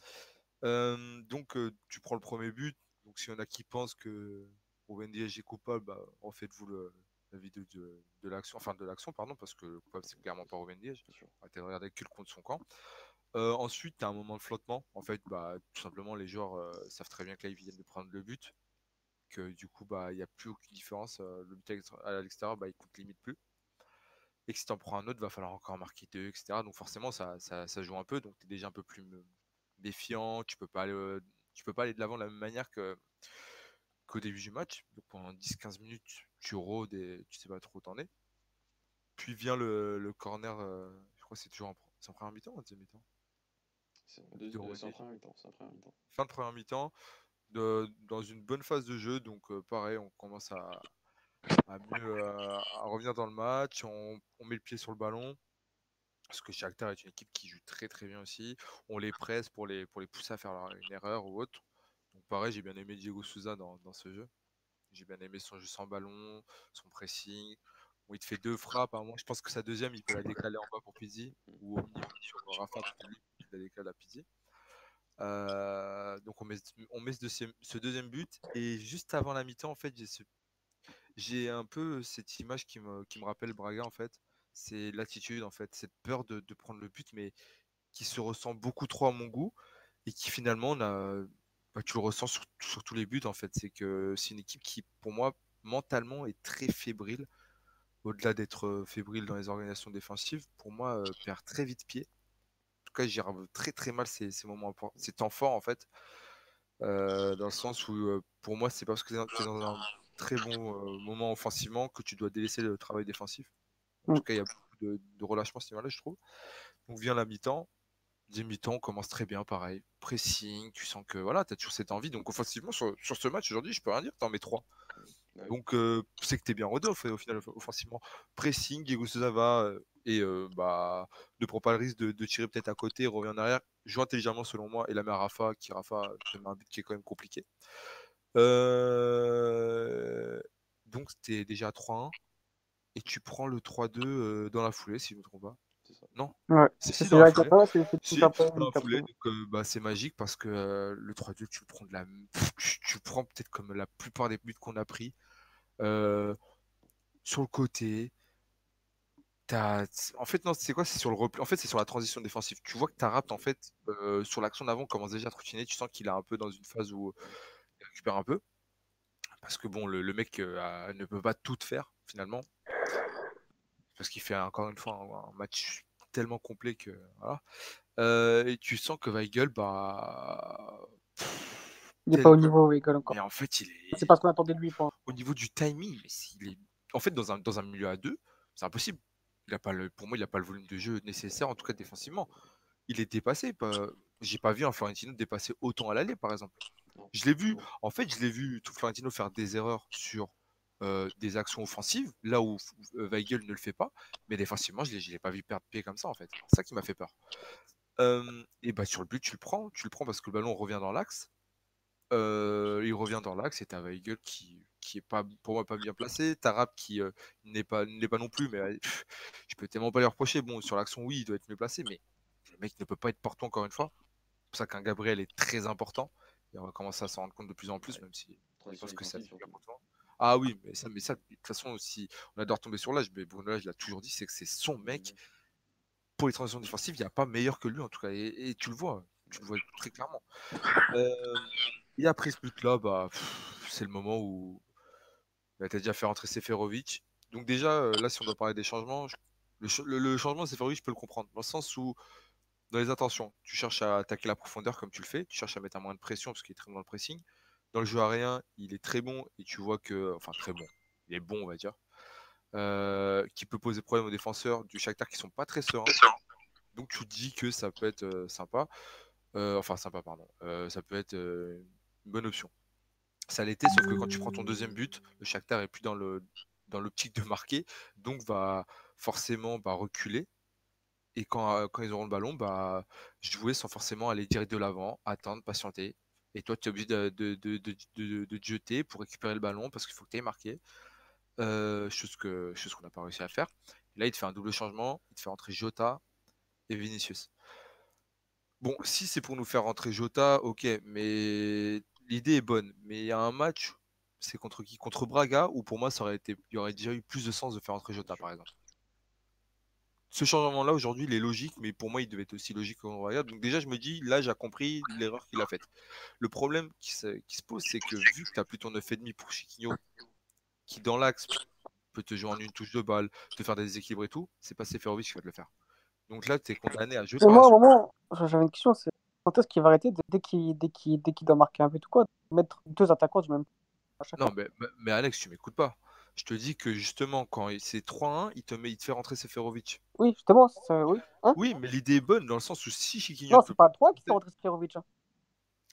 C: Euh, donc, euh, tu prends le premier but. Donc, s'il y en a qui pensent que Ruben Diaz est coupable, bah, refaites-vous le- la vidéo de, de l'action. Enfin, de l'action, pardon, parce que le coupable, c'est clairement pas Ruben Diaz. Arrêtez de regarder que le contre son camp. Euh, ensuite, tu as un moment de flottement. En fait, bah, tout simplement, les joueurs savent très bien que là, ils viennent de prendre le but. Que du coup, bah, il n'y a plus aucune différence. Le but à l'extérieur- à l'extérieur, bah, il compte limite plus. Et que si tu en prends un autre, va falloir encore marquer deux, etc. Donc forcément, ça, ça, ça joue un peu. Donc tu es déjà un peu plus méfiant. Tu peux pas aller, euh, tu peux pas aller de l'avant de la même manière que qu'au début du match. Donc pendant 10-15 minutes, tu rôdes et tu sais pas trop où t'en es. Puis vient le, le corner, euh, je crois que c'est toujours en, en première mi-temps ou en deuxième mi-temps?
B: C'est en euh, mi-temps. c'est en première mi-temps.
C: Fin de première mi-temps, de- dans une bonne phase de jeu. Donc euh, pareil, on commence à, à mieux euh, à revenir dans le match. On, on met le pied sur le ballon. Parce que Shakhtar est une équipe qui joue très très bien aussi. On les presse pour les, pour les pousser à faire une erreur ou autre. Donc pareil, j'ai bien aimé Diego Souza dans, ce jeu. J'ai bien aimé son jeu sans ballon, son pressing. il te fait deux frappes. Hein. Moi, je pense que sa deuxième, il peut la décaler en bas pour Pizzi. Ou au milieu sur Rafa, il la décale à Pizzi. Euh, donc on met, on met ce, deuxième but. Et juste avant la mi-temps, en fait, j'ai un peu cette image qui me, qui me rappelle Braga, en fait. C'est l'attitude, en fait. Cette peur de, de, prendre le but, mais qui se ressent beaucoup trop à mon goût. Et qui finalement, bah, tu le ressens sur, sur, tous les buts, en fait. C'est que c'est une équipe qui, pour moi, mentalement, est très fébrile. Au-delà d'être fébrile dans les organisations défensives, pour moi, perd très vite pied cas, j'y très très mal ces, ces, moments, ces temps forts en fait. Euh, dans le sens où euh, pour moi, c'est parce que tu es dans un très bon euh, moment offensivement que tu dois délaisser le travail défensif. En mm. tout cas, il y a beaucoup de, de relâchement à ce niveau-là, je trouve. Donc vient la mi-temps. Deuxième mi-temps, commence très bien, pareil. Pressing, tu sens que voilà, tu as toujours cette envie. Donc offensivement, sur, sur ce match aujourd'hui, je peux rien dire, tu en mets trois. Donc c'est que tu es bien rodé au, au final, offensivement. Pressing, Diego Souza va, et bah, ne prend pas le risque de, tirer peut-être à côté, revient en arrière, joue intelligemment selon moi, et la met à Rafa, qui Rafa met un but qui est quand même compliqué. Donc c'était déjà 3-1, et tu prends le 3-2 dans la foulée, si je ne me trompe pas. Non?
A: Ouais.
C: C'est dans la foulée. c'est magique parce que le 3-2, tu le prends de la. Tu, prends peut-être comme la plupart des buts qu'on a pris. sur le côté, en fait, non, c'est quoi? C'est sur le repli. En fait, c'est sur la transition défensive. Tu vois que Tarap, en fait, euh, sur l'action d'avant, commence déjà à trottiner. Tu sens qu'il est un peu dans une phase où récupère un peu. Parce que bon, le, mec euh, ne peut pas tout faire, finalement. Parce qu'il fait encore une fois un, match tellement complet que. Voilà. Euh, et tu sens que Weigel, bah.
A: Il n'est pas au niveau Weigel encore.
C: Mais en fait, il est.
A: C'est pas ce qu'on attendait de lui.
C: Au niveau du timing, mais il est. En fait, dans un, dans un milieu à deux, c'est impossible il a pas le, pour moi, il n'a pas le volume de jeu nécessaire, en tout cas défensivement. Il est dépassé. Pas, j'ai pas vu un Florentino dépasser autant à l'aller, par exemple. Je l'ai vu, en fait, je l'ai vu tout Florentino faire des erreurs sur euh, des actions offensives, là où euh, Weigel ne le fait pas, mais défensivement, je ne l'ai pas vu perdre pied comme ça, en fait. C'est ça qui m'a fait peur. et bah, sur le but, tu le prends, tu le prends parce que le ballon revient dans l'axe. Euh, il revient dans l'axe et t'as Weigel qui, qui est pas pour moi pas bien placé, Tarap qui n'est pas pas non plus, mais je peux tellement pas lui reprocher. Bon, sur l'action, oui, il doit être mieux placé, mais le mec ne peut pas être partout encore une fois. C'est pour ça qu'un Gabriel est très important. Et on va commencer à s'en rendre compte de plus en plus, même si je pense que ça Ah oui, mais ça, mais ça, de toute façon, aussi, on adore tomber sur l'âge, mais Bruno je l'a toujours dit, c'est que c'est son mec. Mmh pour les transitions défensives, il n'y a pas meilleur que lui, en tout cas. Et, tu le vois, tu le vois très clairement. Euh, et après ce but-là, bah, c'est le moment où bah, tu as déjà fait rentrer Seferovic. Donc déjà, euh, là, si on doit parler des changements, le, changement de Seferovic, je peux le comprendre. Dans le sens où, dans les intentions, tu cherches à attaquer la profondeur comme tu le fais, tu cherches à mettre un moins de pression parce qu'il est très bon dans le pressing. Dans le jeu aérien, il est très bon et tu vois que, enfin très bon, il est bon on va dire, euh, qui peut poser problème aux défenseurs du Shakhtar qui sont pas très sereins. Donc tu dis que ça peut être euh, sympa, enfin sympa pardon, ça peut être une bonne option. Ça l'était, sauf que quand tu prends ton deuxième but, le Shakhtar est plus dans le dans l'optique de marquer, donc va forcément bah, reculer. Et quand, euh, quand ils auront le ballon, bah, jouer sans forcément aller direct de l'avant, attendre, patienter. Et toi, tu es obligé de, de, de, de, te jeter pour récupérer le ballon parce qu'il faut que tu aies marqué. Euh, chose qu'on chose qu'on n'a pas réussi à faire. là, il te fait un double changement. Il te fait rentrer Jota et Vinicius. Bon, si c'est pour nous faire rentrer Jota, ok, mais l'idée est bonne, mais il y a un match, c'est contre qui? Contre Braga, où pour moi, ça aurait été, il y aurait déjà eu plus de sens de faire entrer Jota, par exemple? Ce changement-là, aujourd'hui, il est logique, mais pour moi, il devait être aussi logique contre Braga. Donc déjà, je me dis, là, j'ai compris l'erreur qu'il a faite. Le problème qui se, pose, c'est que vu que tu as plus ton 9,5 pour Chiquinho, qui dans l'axe peut te jouer en une touche de balle, te faire des déséquilibres et tout, c'est pas Seferovic qui va te le faire. Donc là, tu es condamné à jouer.
A: Moi, j'avais une question, c'est quand est-ce qu'il va arrêter dès qu'il dès qu'il dès qu'il doit marquer un but ou quoi mettre deux attaquants du même
C: Non mais, mais Alex tu m'écoutes pas. Je te dis que justement quand c'est 3-1, il te met il te fait rentrer Seferovic.
A: Oui, justement, oui.
C: Hein? Oui, mais l'idée est bonne dans le sens où si Chiquinho
A: Non, c'est pas 3 qui fait rentrer Seferovic. Hein.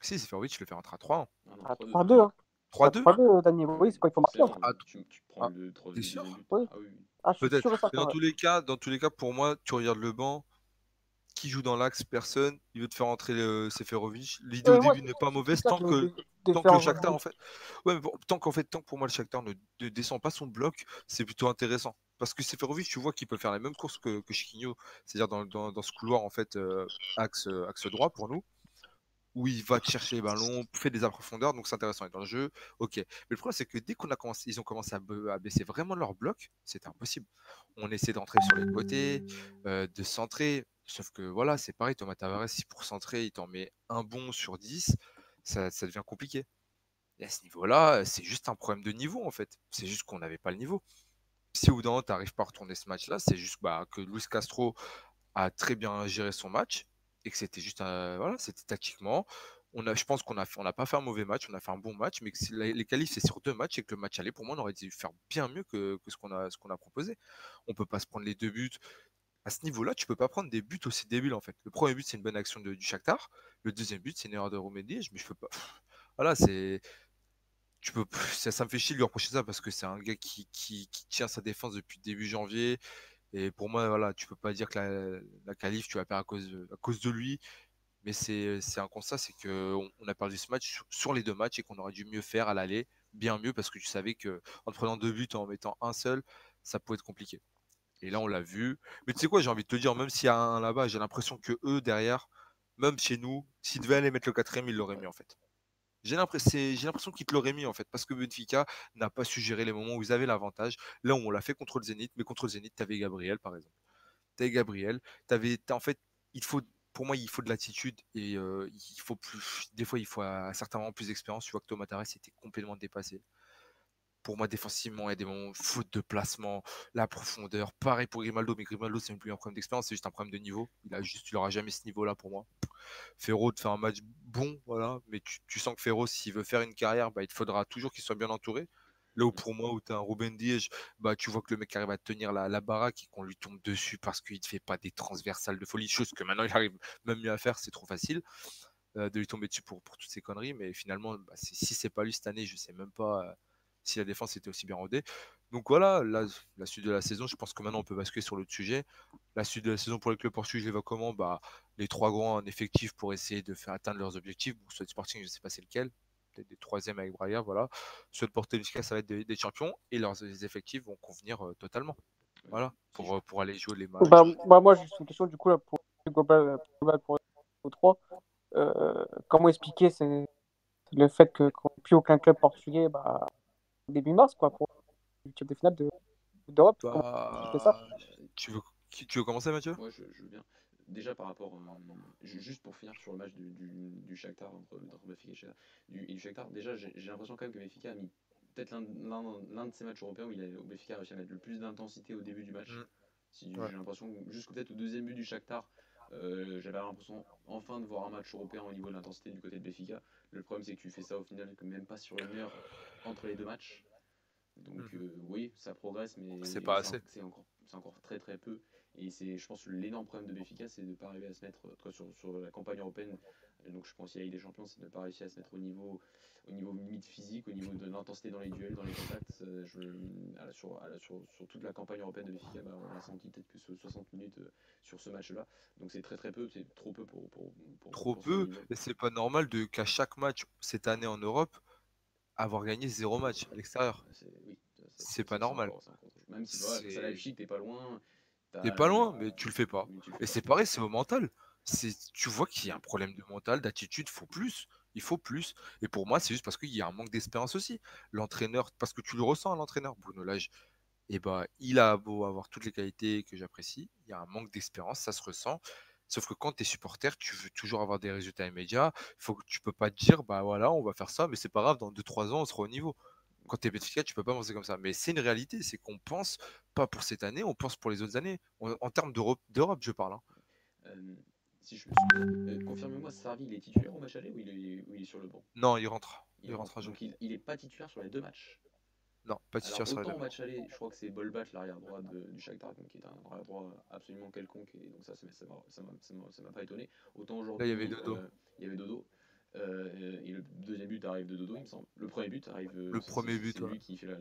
C: Si Seferovic le fait rentrer à 3
A: À 3-2 hein. 3-2 3-2 Daniel, oui, c'est quoi il faut marquer.
B: Ah, tu, tu prends ah, le troisième.
C: sûr
A: oui. Ah oui. Ah,
C: Peut-être. Dans tous les cas, dans tous les cas pour moi, tu regardes le banc qui joue dans l'axe Personne. Il veut te faire entrer le Seferovic. L'idée au début n'est pas mauvaise tant que, tant que le Shakhtar en fait, ouais, tant qu'en fait, tant que pour moi le Shakhtar ne, descend pas son bloc, c'est plutôt intéressant. Parce que Seferovic, tu vois qu'il peut faire la même course que, que Chiquinho, c'est-à-dire dans, dans, ce couloir en fait euh, axe, axe droit pour nous où il va chercher les ballons, fait des profondeurs, donc c'est intéressant. Et dans le jeu, ok. Mais le problème, c'est que dès qu'on a commencé, ils ont commencé à, baisser vraiment leur bloc, c'était impossible. On essaie d'entrer sur les côtés, euh, de centrer, sauf que voilà, c'est pareil, Thomas Tavares, si pour centrer, il t'en met un bon sur 10, ça, devient compliqué. Et à ce niveau-là, c'est juste un problème de niveau, en fait. C'est juste qu'on n'avait pas le niveau. Si au bout tu n'arrives pas à retourner ce match-là, c'est juste bah, que Luis Castro a très bien géré son match et que c'était juste voilà, c'était tactiquement. On a, je pense qu'on n'a pas fait un mauvais match, on a fait un bon match, mais que les qualifs c'est sur deux matchs et que le match aller pour moi on aurait dû faire bien mieux que, ce qu'on a qu'on a proposé. On peut pas se prendre les deux buts. À ce niveau-là, tu peux pas prendre des buts aussi débiles en fait. Le premier but c'est une bonne action de, du Shakhtar, le deuxième but c'est une erreur de Romédi, mais je peux pas. Voilà, c'est tu peux *laughs* ça, me fait chier de lui reprocher ça parce que c'est un gars qui, tient sa défense depuis début janvier. Et pour moi, voilà, tu peux pas dire que la, la qualif, tu vas perdre à cause de, lui. Mais c'est un constat, c'est qu'on on a perdu ce match sur, les deux matchs et qu'on aurait dû mieux faire à l'aller, bien mieux, parce que tu savais que en prenant deux buts en mettant un seul, ça pouvait être compliqué. Et là, on l'a vu. Mais tu sais quoi, j'ai envie de te dire, même s'il y a un là-bas, j'ai l'impression que eux, derrière, même chez nous, s'ils devaient aller mettre le quatrième, ils l'auraient mis en fait. J'ai l'impression qu'il te l'aurait mis en fait, parce que Benfica n'a pas su gérer les moments où ils avaient l'avantage. Là où on l'a fait contre le Zénith, mais contre le Zénith, tu Gabriel par exemple. Tu Gabriel, avais, en fait, il faut, pour moi, il faut de l'attitude et euh, il faut plus, des fois, il faut à, certains moments plus d'expérience. Tu vois que Thomas Tarès était complètement dépassé pour moi, défensivement, il y a des moments faute de placement, la profondeur. Pareil pour Grimaldo, mais Grimaldo, c'est plus un problème d'expérience, c'est juste un problème de niveau. Il a juste, il aura jamais ce niveau-là pour moi. Ferro de faire un match bon, voilà, mais tu, sens que Ferro, s'il veut faire une carrière, bah, il faudra toujours qu'il soit bien entouré. Là où pour moi, où tu as un Ruben Diaz, bah, tu vois que le mec arrive à tenir la, baraque et qu'on lui tombe dessus parce qu'il ne fait pas des transversales de folie, chose que maintenant il arrive même mieux à faire, c'est trop facile euh, de lui tomber dessus pour, pour toutes ces conneries. Mais finalement, bah, si c'est pas lui cette année, je sais même pas. Euh, si la défense était aussi bien rodée. Donc voilà, la, suite de la saison, je pense que maintenant on peut basculer sur l'autre sujet. La suite de la saison pour les clubs portugais, je les comment? Bah, Les trois grands en effectif pour essayer de faire atteindre leurs objectifs. Bon, soit Sporting, je ne sais pas c'est lequel. Peut-être des troisièmes avec Braga, voilà. Soit de Porto ça va être des, champions et leurs effectifs vont convenir euh, totalement. Voilà, pour, euh, pour aller jouer les matchs.
A: Bah, bah moi, j'ai une question du coup là, pour global, pour les trois. Euh, comment expliquer le fait que plus aucun club portugais bah, début mars, quoi, pour le de finale d'Europe.
C: Bah... ça tu, veux, tu veux commencer, Mathieu?
B: Moi, je, veux bien. Déjà, par rapport. Euh, juste pour finir sur le match du, du, du Shakhtar entre, entre Benfica et, du, et du Shakhtar, déjà, j'ai l'impression quand même que Benfica a mis peut-être l'un de ces matchs européens où, il a, où Benfica a réussi à mettre le plus d'intensité au début du match. Mm. Si, J'ai l'impression, jusqu'au peut-être au deuxième but du Shakhtar, euh, j'avais l'impression enfin de voir un match européen au niveau de l'intensité du côté de Benfica. Le problème, c'est que tu fais ça au final même pas sur une heure entre les deux matchs. Donc mmh. euh, oui, ça progresse, mais
C: c'est pas assez.
B: C'est encore, encore, très très peu. Et c'est, je pense, l'énorme problème de Benfica, c'est de ne pas arriver à se mettre sur, sur, la campagne européenne. Donc je pense qu'il y a des champions, c'est de ne pas réussir à se mettre au niveau, au niveau limite physique, au niveau de l'intensité dans les duels, dans les contacts. Euh, je, sur, sur, sur, toute la campagne européenne de Benfica, bah, on a senti peut-être que 60 minutes euh, sur ce match-là. Donc c'est très très peu, c'est trop peu pour. pour, pour
C: trop peu, et c'est pas normal de, qu'à chaque match cette année en Europe, avoir gagné zéro match à l'extérieur. C'est pas normal.
B: Même si tu t'es pas loin.
C: T'es pas loin, mais tu le fais pas. Et c'est pareil, c'est au mental. Tu vois qu'il y a un problème de mental, d'attitude, faut plus. Il faut plus. Et pour moi, c'est juste parce qu'il y a un manque d'espérance aussi. L'entraîneur, parce que tu le ressens, l'entraîneur, Bruno Lage, eh bah, il a beau avoir toutes les qualités que j'apprécie, il y a un manque d'espérance, ça se ressent. Sauf que quand tu es supporter, tu veux toujours avoir des résultats immédiats. Faut que tu peux pas te dire, bah voilà, on va faire ça, mais c'est pas grave, dans 2-3 ans, on sera au niveau. Quand tu es Benfica, tu peux pas penser comme ça. Mais c'est une réalité, c'est qu'on pense pas pour cette année, on pense pour les autres années. en termes d'Europe, je parle. Hein.
B: Si je euh, confirme-moi, Sarvi, il est titulaire au match aller ou il est, sur le banc?
C: Non, il rentre. Il, rentre,
B: Donc il, il est pas titulaire sur les deux matchs?
C: Non, pas de situation
B: sur match aller, je crois que c'est Bolbat, l'arrière droit du Shakhtar, qui est un arrière droit absolument quelconque, et donc ça, ça m'a pas étonné. Autant aujourd'hui.
C: Il y avait Dodo.
B: Euh, il y avait Dodo. Euh, et le deuxième but arrive de Dodo, il me semble. Le premier but arrive.
C: Le premier but,
B: C'est lui qui fait la.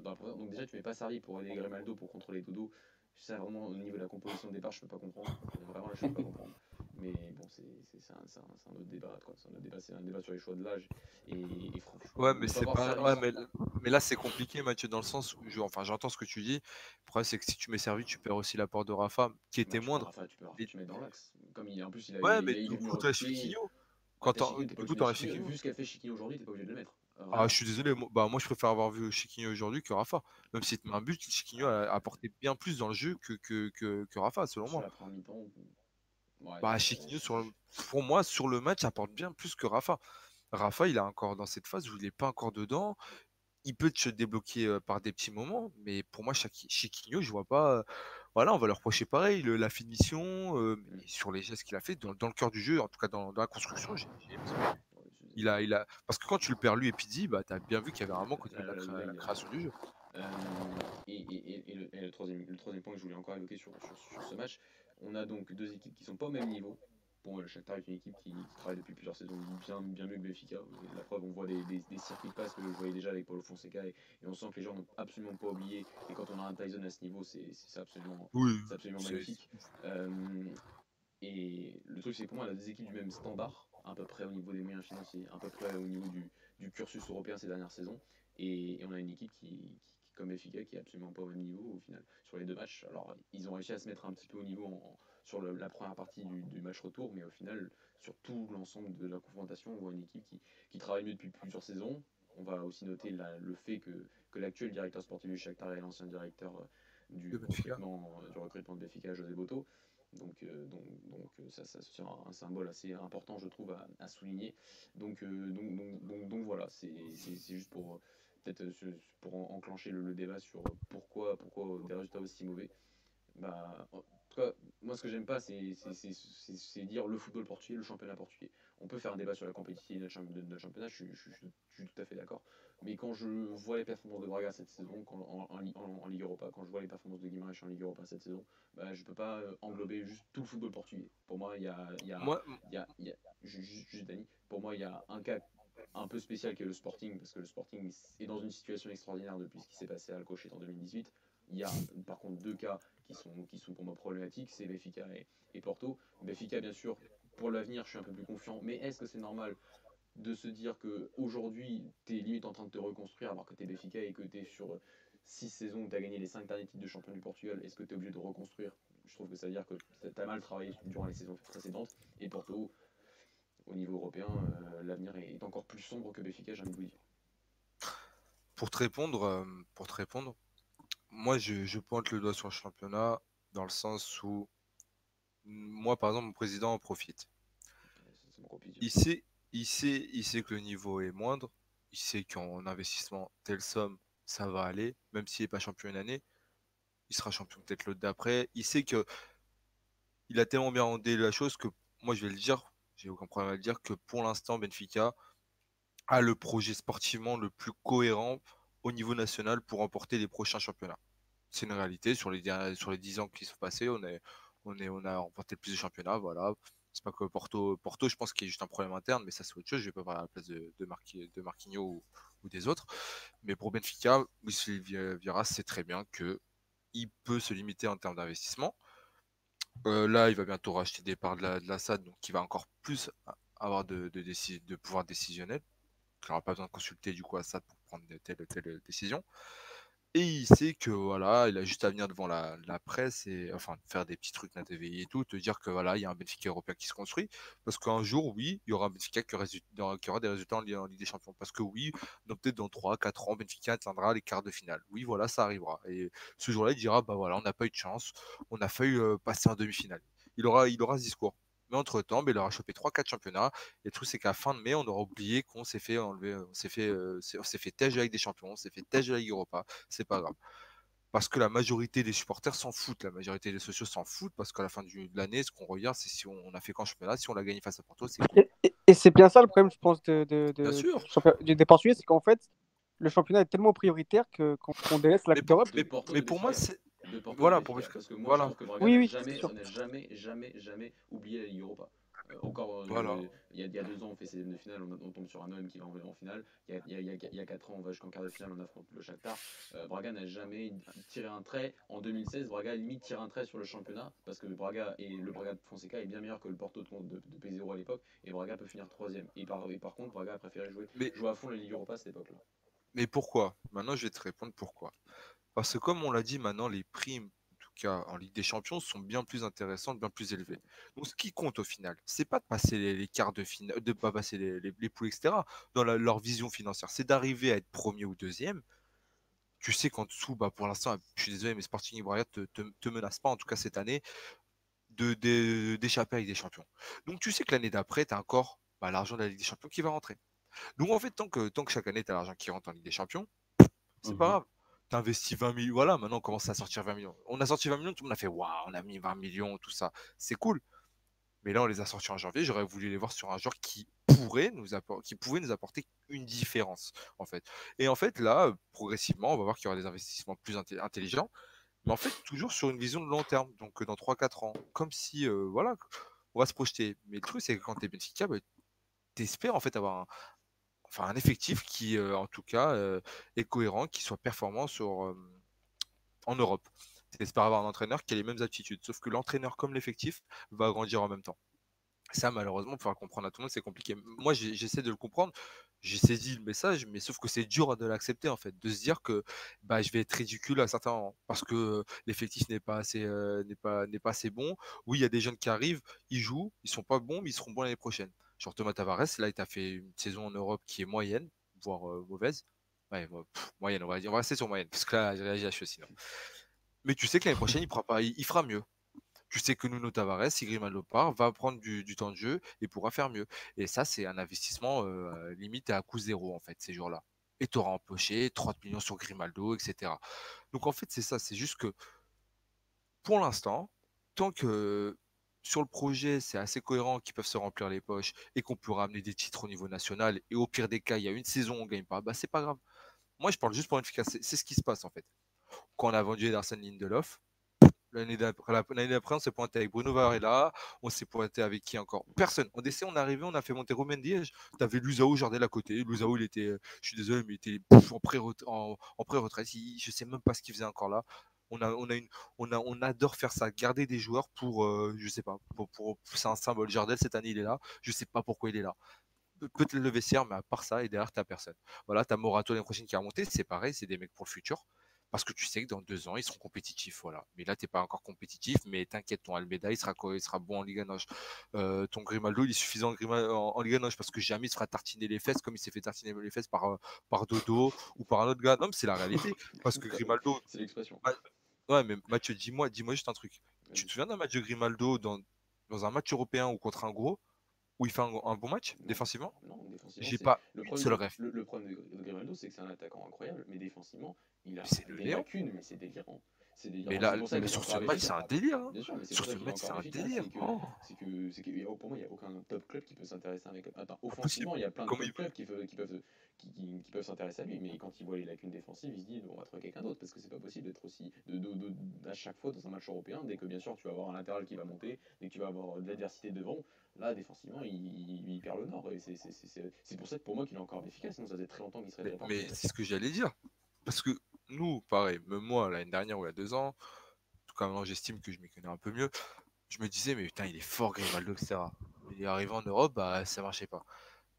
B: Dans la donc déjà, tu mets pas servi pour aller Grimaldo pour contrôler Dodo. Ça, vraiment, au niveau de la composition de départ, je peux pas comprendre. Vraiment, je peux pas comprendre. Mais bon, c'est un, un, autre débat. C'est un autre débat, c'est un débat sur les choix de l'âge. Et, et, franchement,
C: ouais, mais c'est pas. Ouais, mais, mais, là, c'est compliqué, Mathieu, dans le sens où, je, enfin, j'entends ce que tu dis. Le problème, c'est que si tu mets servi, tu perds aussi l'apport de Rafa, qui était moindre.
B: Rafa, tu, peux, tu mets dans l'axe. Comme il, en plus, il a.
C: Ouais,
B: il,
C: mais du coup, tu as Chiquinho. Quand tu
B: Chiquinho. Vu ce qu'a fait Chiquinho aujourd'hui, t'es pas obligé de le mettre.
C: Ah, je suis désolé. Moi, bah, moi, je préfère avoir vu Chiquinho aujourd'hui que Rafa. Même si tu un but, Chiquinho a apporté bien plus dans le jeu que, que, que, que Rafa, selon moi. Bah, Chiquinho, sur pour moi, sur le match, apporte bien plus que Rafa. Rafa, il est encore dans cette phase où il n'est pas encore dedans. Il peut se débloquer par des petits moments, mais pour moi, Chiquinho, je vois pas. voilà, on va le reprocher pareil, la finition, mmh. sur les gestes qu'il a fait, dans, le cœur du jeu, en tout cas dans, la construction, j'ai il a, il a... Parce que quand tu le perds lui et Pizzi, bah, tu as bien vu qu'il y avait un manque au niveau de la, création du jeu.
B: Euh, et, et, et, le, troisième, le, troisième, point que je voulais encore évoquer sur, sur, ce match, on a donc deux équipes qui sont pas au même niveau. Bon, le Shakhtar est une équipe qui, travaille depuis plusieurs saisons bien, bien mieux que Benfica. La preuve, on voit des, des, des circuits passe que je voyais déjà avec Paulo Fonseca et, on sent que les gens n'ont absolument pas oublié. Et quand on a un Tyson à ce niveau, c'est absolument,
C: oui,
B: absolument magnifique. Euh, et le truc, c'est que pour moi, on a des équipes du même standard à peu près au niveau des moyens financiers, à peu près au niveau du, du cursus européen ces dernières saisons. Et, on a une équipe qui, qui, comme Effica, qui est absolument pas au même niveau au final sur les deux matchs. Alors ils ont réussi à se mettre un petit peu au niveau sur la première partie du, du, match retour, mais au final, sur tout l'ensemble de la confrontation, on voit une équipe qui, qui, travaille mieux depuis plusieurs saisons. On va aussi noter le fait que, que l'actuel directeur sportif du Shakhtar est l'ancien directeur euh, du, recrutement, du recrutement de Benfica, José Boto. Donc, euh, donc, donc euh, ça, ça c'est un, symbole assez important, je trouve, à, souligner. Donc, euh, donc, donc, donc, voilà, c'est juste pour peut-être pour enclencher le, débat sur pourquoi, pourquoi des résultats aussi mauvais. Bah, en tout cas, moi ce que j'aime pas, c'est dire le football portugais, le championnat portugais. On peut faire un débat sur la compétitivité de notre championnat, je, je, suis tout à fait d'accord. Mais quand je vois les performances de Braga cette saison, en, en, Ligue Europa, quand je vois les performances de Guimarães en Ligue Europa cette saison, bah, je peux pas euh, englober juste tout le football portugais. Pour moi, il y a, y a, y a, y a juste, juste Dani, pour moi, il y a un cas un peu spécial qui est le Sporting, parce que le Sporting est dans une situation extraordinaire depuis ce qui s'est passé à Alcochete en 2018. Il y a par contre deux cas qui sont, qui sont pour moi problématiques, c'est Benfica et, Porto. Benfica, bien sûr, pour l'avenir, je suis un peu plus confiant, mais est-ce que c'est normal de se dire que aujourd'hui tu es limite en train de te reconstruire alors que tu es Béfica et que tu es sur 6 saisons où tu as gagné les 5 derniers titres de champion du Portugal, est-ce que tu es obligé de reconstruire? Je trouve que ça veut dire que tu as mal travaillé durant les saisons précédentes. Et Porto, au niveau européen, euh, l'avenir est encore plus sombre que Béfica, j'ai envie de vous dire.
C: Pour te répondre, euh, pour te répondre moi je, je, pointe le doigt sur le championnat dans le sens où moi par exemple mon président en profite. Il sait, il sait, il sait que le niveau est moindre. Il sait qu'en investissement, telle somme, ça va aller. Même s'il n'est pas champion une année, il sera champion peut-être l'autre d'après. Il sait que il a tellement bien rendu la chose que moi, je vais le dire, j'ai aucun problème à le dire, que pour l'instant, Benfica a le projet sportivement le plus cohérent au niveau national pour remporter les prochains championnats. C'est une réalité. Sur les, sur les 10 ans qui sont passés, on, est, on, est, on a remporté le plus de championnats. Voilà. C'est pas que Porto, Porto, je pense qu'il y a juste un problème interne, mais ça c'est autre chose. Je vais pas parler à la place de, de, ou, des autres. Mais pour Benfica, Luis Vieira sait très bien que il peut se limiter en termes d'investissement. Euh, là, il va bientôt racheter des parts de la, SAD, donc il va encore plus avoir de, de, pouvoir décisionnel. Il n'aura pas besoin de consulter du coup SAD pour prendre telle ou telle décision. Et il sait que voilà, il a juste à venir devant la, presse et enfin faire des petits trucs, la TVI et tout, te dire que voilà, il y a un Benfica européen qui se construit. Parce qu'un jour, oui, il y aura un Benfica qui, aura des résultats en, Ligue des Champions. Parce que oui, peut-être dans 3-4 ans, Benfica atteindra les quarts de finale. Oui, voilà, ça arrivera. Et ce jour-là, il dira bah voilà, on n'a pas eu de chance, on a failli euh, passer en demi-finale. Il aura, il aura ce discours. Mais entre-temps, ben, il aura chopé 3-4 championnats. Et le truc, c'est qu'à fin de mai, on aura oublié qu'on s'est fait enlever, on s'est fait, euh, on s'est fait tège avec des champions, on s'est fait tège de la Ligue Europa. C'est pas grave. Parce que la majorité des supporters s'en foutent, la majorité des sociaux s'en foutent, parce qu'à la fin de l'année, ce qu'on regarde, c'est si on a fait qu'en championnat, si on l'a gagné face à Porto, c'est
A: Et, c'est bien ça le problème, je pense, de, de, de, des Portugais, c'est qu'en fait, le championnat est tellement prioritaire qu'on délaisse la Coupe
C: Mais, mais, pour moi, c'est voilà, pour
B: parce que moi, voilà. je que oui, oui, jamais, jamais, jamais, jamais oublié la Ligue Europa. Euh, encore, euh, il, y a, deux ans, on fait ses de finale, on, tombe sur un homme qui va en, finale. Il y, a, il, y a, quatre ans, on va jusqu'en quart de finale, on affronte le Shakhtar. Braga n'a jamais tiré un trait. En 2016, Braga limite tire un trait sur le championnat parce que Braga et le Braga de Fonseca est bien meilleur que le Porto de, de, de P0 à l'époque et Braga peut finir troisième. Et par, par contre, Braga a préféré jouer, jouer à fond la Ligue Europa à cette époque-là.
C: Mais pourquoi? Maintenant, je vais te répondre pourquoi. Parce que comme on l'a dit, maintenant, les primes, en tout cas en Ligue des Champions, sont bien plus intéressantes, bien plus élevées. Donc, ce qui compte au final, c'est pas de passer les, quarts de finale, de pas passer les, poules, etc. Dans leur vision financière, c'est d'arriver à être premier ou deuxième. Tu sais qu'en dessous, bah, pour l'instant, je suis désolé, mais Sporting Braga te, te, te menace pas, en tout cas cette année, d'échapper de, d'échapper avec des champions. Donc, tu sais que l'année d'après, tu as encore bah, l'argent de la Ligue des Champions qui va rentrer. Donc en fait, tant que, tant que chaque année, tu as l'argent qui rentre en Ligue des Champions, c'est pas mmh grave. Tu investis 20 millions. Voilà, maintenant on commence à sortir 20 millions. On a sorti 20 millions, tout le monde a fait Waouh, on a mis 20 millions, tout ça. C'est cool. Mais là, on les a sortis en janvier. J'aurais voulu les voir sur un joueur qui pourrait nous apporter, qui pouvait nous apporter une différence, en fait. Et en fait, là, progressivement, on va voir qu'il y aura des investissements plus intelligents. Mais en fait, toujours sur une vision de long terme, donc dans 3-4 ans. Comme si, euh, voilà, on va se projeter. Mais le truc, c'est que quand tu es Benfica, bah, tu espères en fait avoir un, enfin un effectif qui, euh, en tout cas, euh, est cohérent, qui soit performant sur, euh, en Europe. Tu espères avoir un entraîneur qui a les mêmes aptitudes, sauf que l'entraîneur comme l'effectif va grandir en même temps. Ça, malheureusement, pour faire comprendre à tout le monde, c'est compliqué. Moi, j'essaie de le comprendre. J'ai saisi le message, mais sauf que c'est dur de l'accepter, en fait. De se dire que bah, je vais être ridicule à certains moments parce que l'effectif n'est pas, assez, n'est pas, pas assez bon. Oui, il y a des jeunes qui arrivent, ils jouent, ils sont pas bons, mais ils seront bons l'année prochaine. Genre Thomas Tavares, là, il t'a fait une saison en Europe qui est moyenne, voire mauvaise. Ouais, moyenne, on va dire. On va rester sur moyenne, parce que là, j'ai réagi à sinon. Mais tu sais que l'année *laughs* prochaine, il, fera pas, il, fera mieux. Tu sais que Nuno Tavares, si Grimaldo part, va prendre du, temps de jeu et pourra faire mieux. Et ça, c'est un investissement limite à coût zéro, en fait, ces jours-là. Et tu auras empoché 30 millions sur Grimaldo, etc. Donc, en fait, c'est ça. C'est juste que, pour l'instant, tant que sur le projet, c'est assez cohérent qu'ils peuvent se remplir les poches et qu'on peut ramener des titres au niveau national. Et au pire des cas, il y a une saison, on ne gagne pas. Bah, c'est pas grave. Moi, je parle juste pour une efficacité. C'est ce qui se passe en fait. Quand on a vendu Ederson Lindelof, l'année d'après, on s'est pointé avec Bruno Varela, on s'est pointé avec qui encore? Personne. En décès, on est arrivé, on a fait monter Romain Diège. Tu avais Luzao Jardel à côté. Luzao, il était, je suis désolé, mais il était en pré-retraite. En, je sais même pas ce qu'il faisait encore là on a, on a une, on a, on adore faire ça, garder des joueurs pour, euh, je sais pas, pour, c'est un symbole. Jardel cette année il est là, je sais pas pourquoi il est là. Peut-être le vestiaire, mais à part ça, et derrière t'as personne. Voilà, t'as Morato l'année prochaine qui a remonté, c'est pareil, c'est des mecs pour le futur. Parce que tu sais que dans deux ans, ils seront compétitifs. Voilà. Mais là, tu n'es pas encore compétitif. Mais t'inquiète, ton Almeida, il sera, il sera bon en Liga Noche. Euh, ton Grimaldo, il est suffisant en, Liga Noche parce que jamais il se fera tartiner les fesses comme il s'est fait tartiner les fesses par, euh, par Dodo ou par un autre gars. Non, mais c'est la réalité. *laughs* Parce que Grimaldo.
B: C'est l'expression.
C: Ouais, mais Mathieu, dis-moi, dis-moi juste un truc. Tu te souviens d'un match de Grimaldo dans, dans un match européen ou contre un gros où il fait un, bon match défensivement?
B: Non, défensivement.
C: J'ai pas
B: le problème, Le, problème de Grimaldo, c'est que c'est un attaquant incroyable, mais défensivement, il a des lacunes, mais c'est délirant.
C: Mais là, mais sur ce match, c'est un délire. Hein. sur ce match, c'est un délire.
B: C'est que, c'est que, pour moi, il n'y a aucun top club qui peut s'intéresser avec. Attends, offensivement, il y a plein de top clubs qui peuvent, qui peuvent, qui, qui, peuvent s'intéresser à lui, mais quand il voit les lacunes défensives, il se dit on va trouver quelqu'un d'autre parce que c'est pas possible d'être aussi de, de, de, à chaque fois dans un match européen. Dès que bien sûr tu vas avoir un latéral qui va monter, dès que tu vas avoir de l'adversité devant, là défensivement il, il, perd le nord et c'est pour ça que pour moi qu'il est encore efficace. Sinon ça faisait très longtemps qu'il serait.
C: Mais, mais c'est ce que j'allais dire parce que nous, pareil, même moi, l'année dernière ou il y a deux ans, en tout cas maintenant j'estime que je m'y connais un peu mieux, je me disais, mais putain, il est fort Grimaldo, etc. Il est arrivé en Europe, bah ça marchait pas.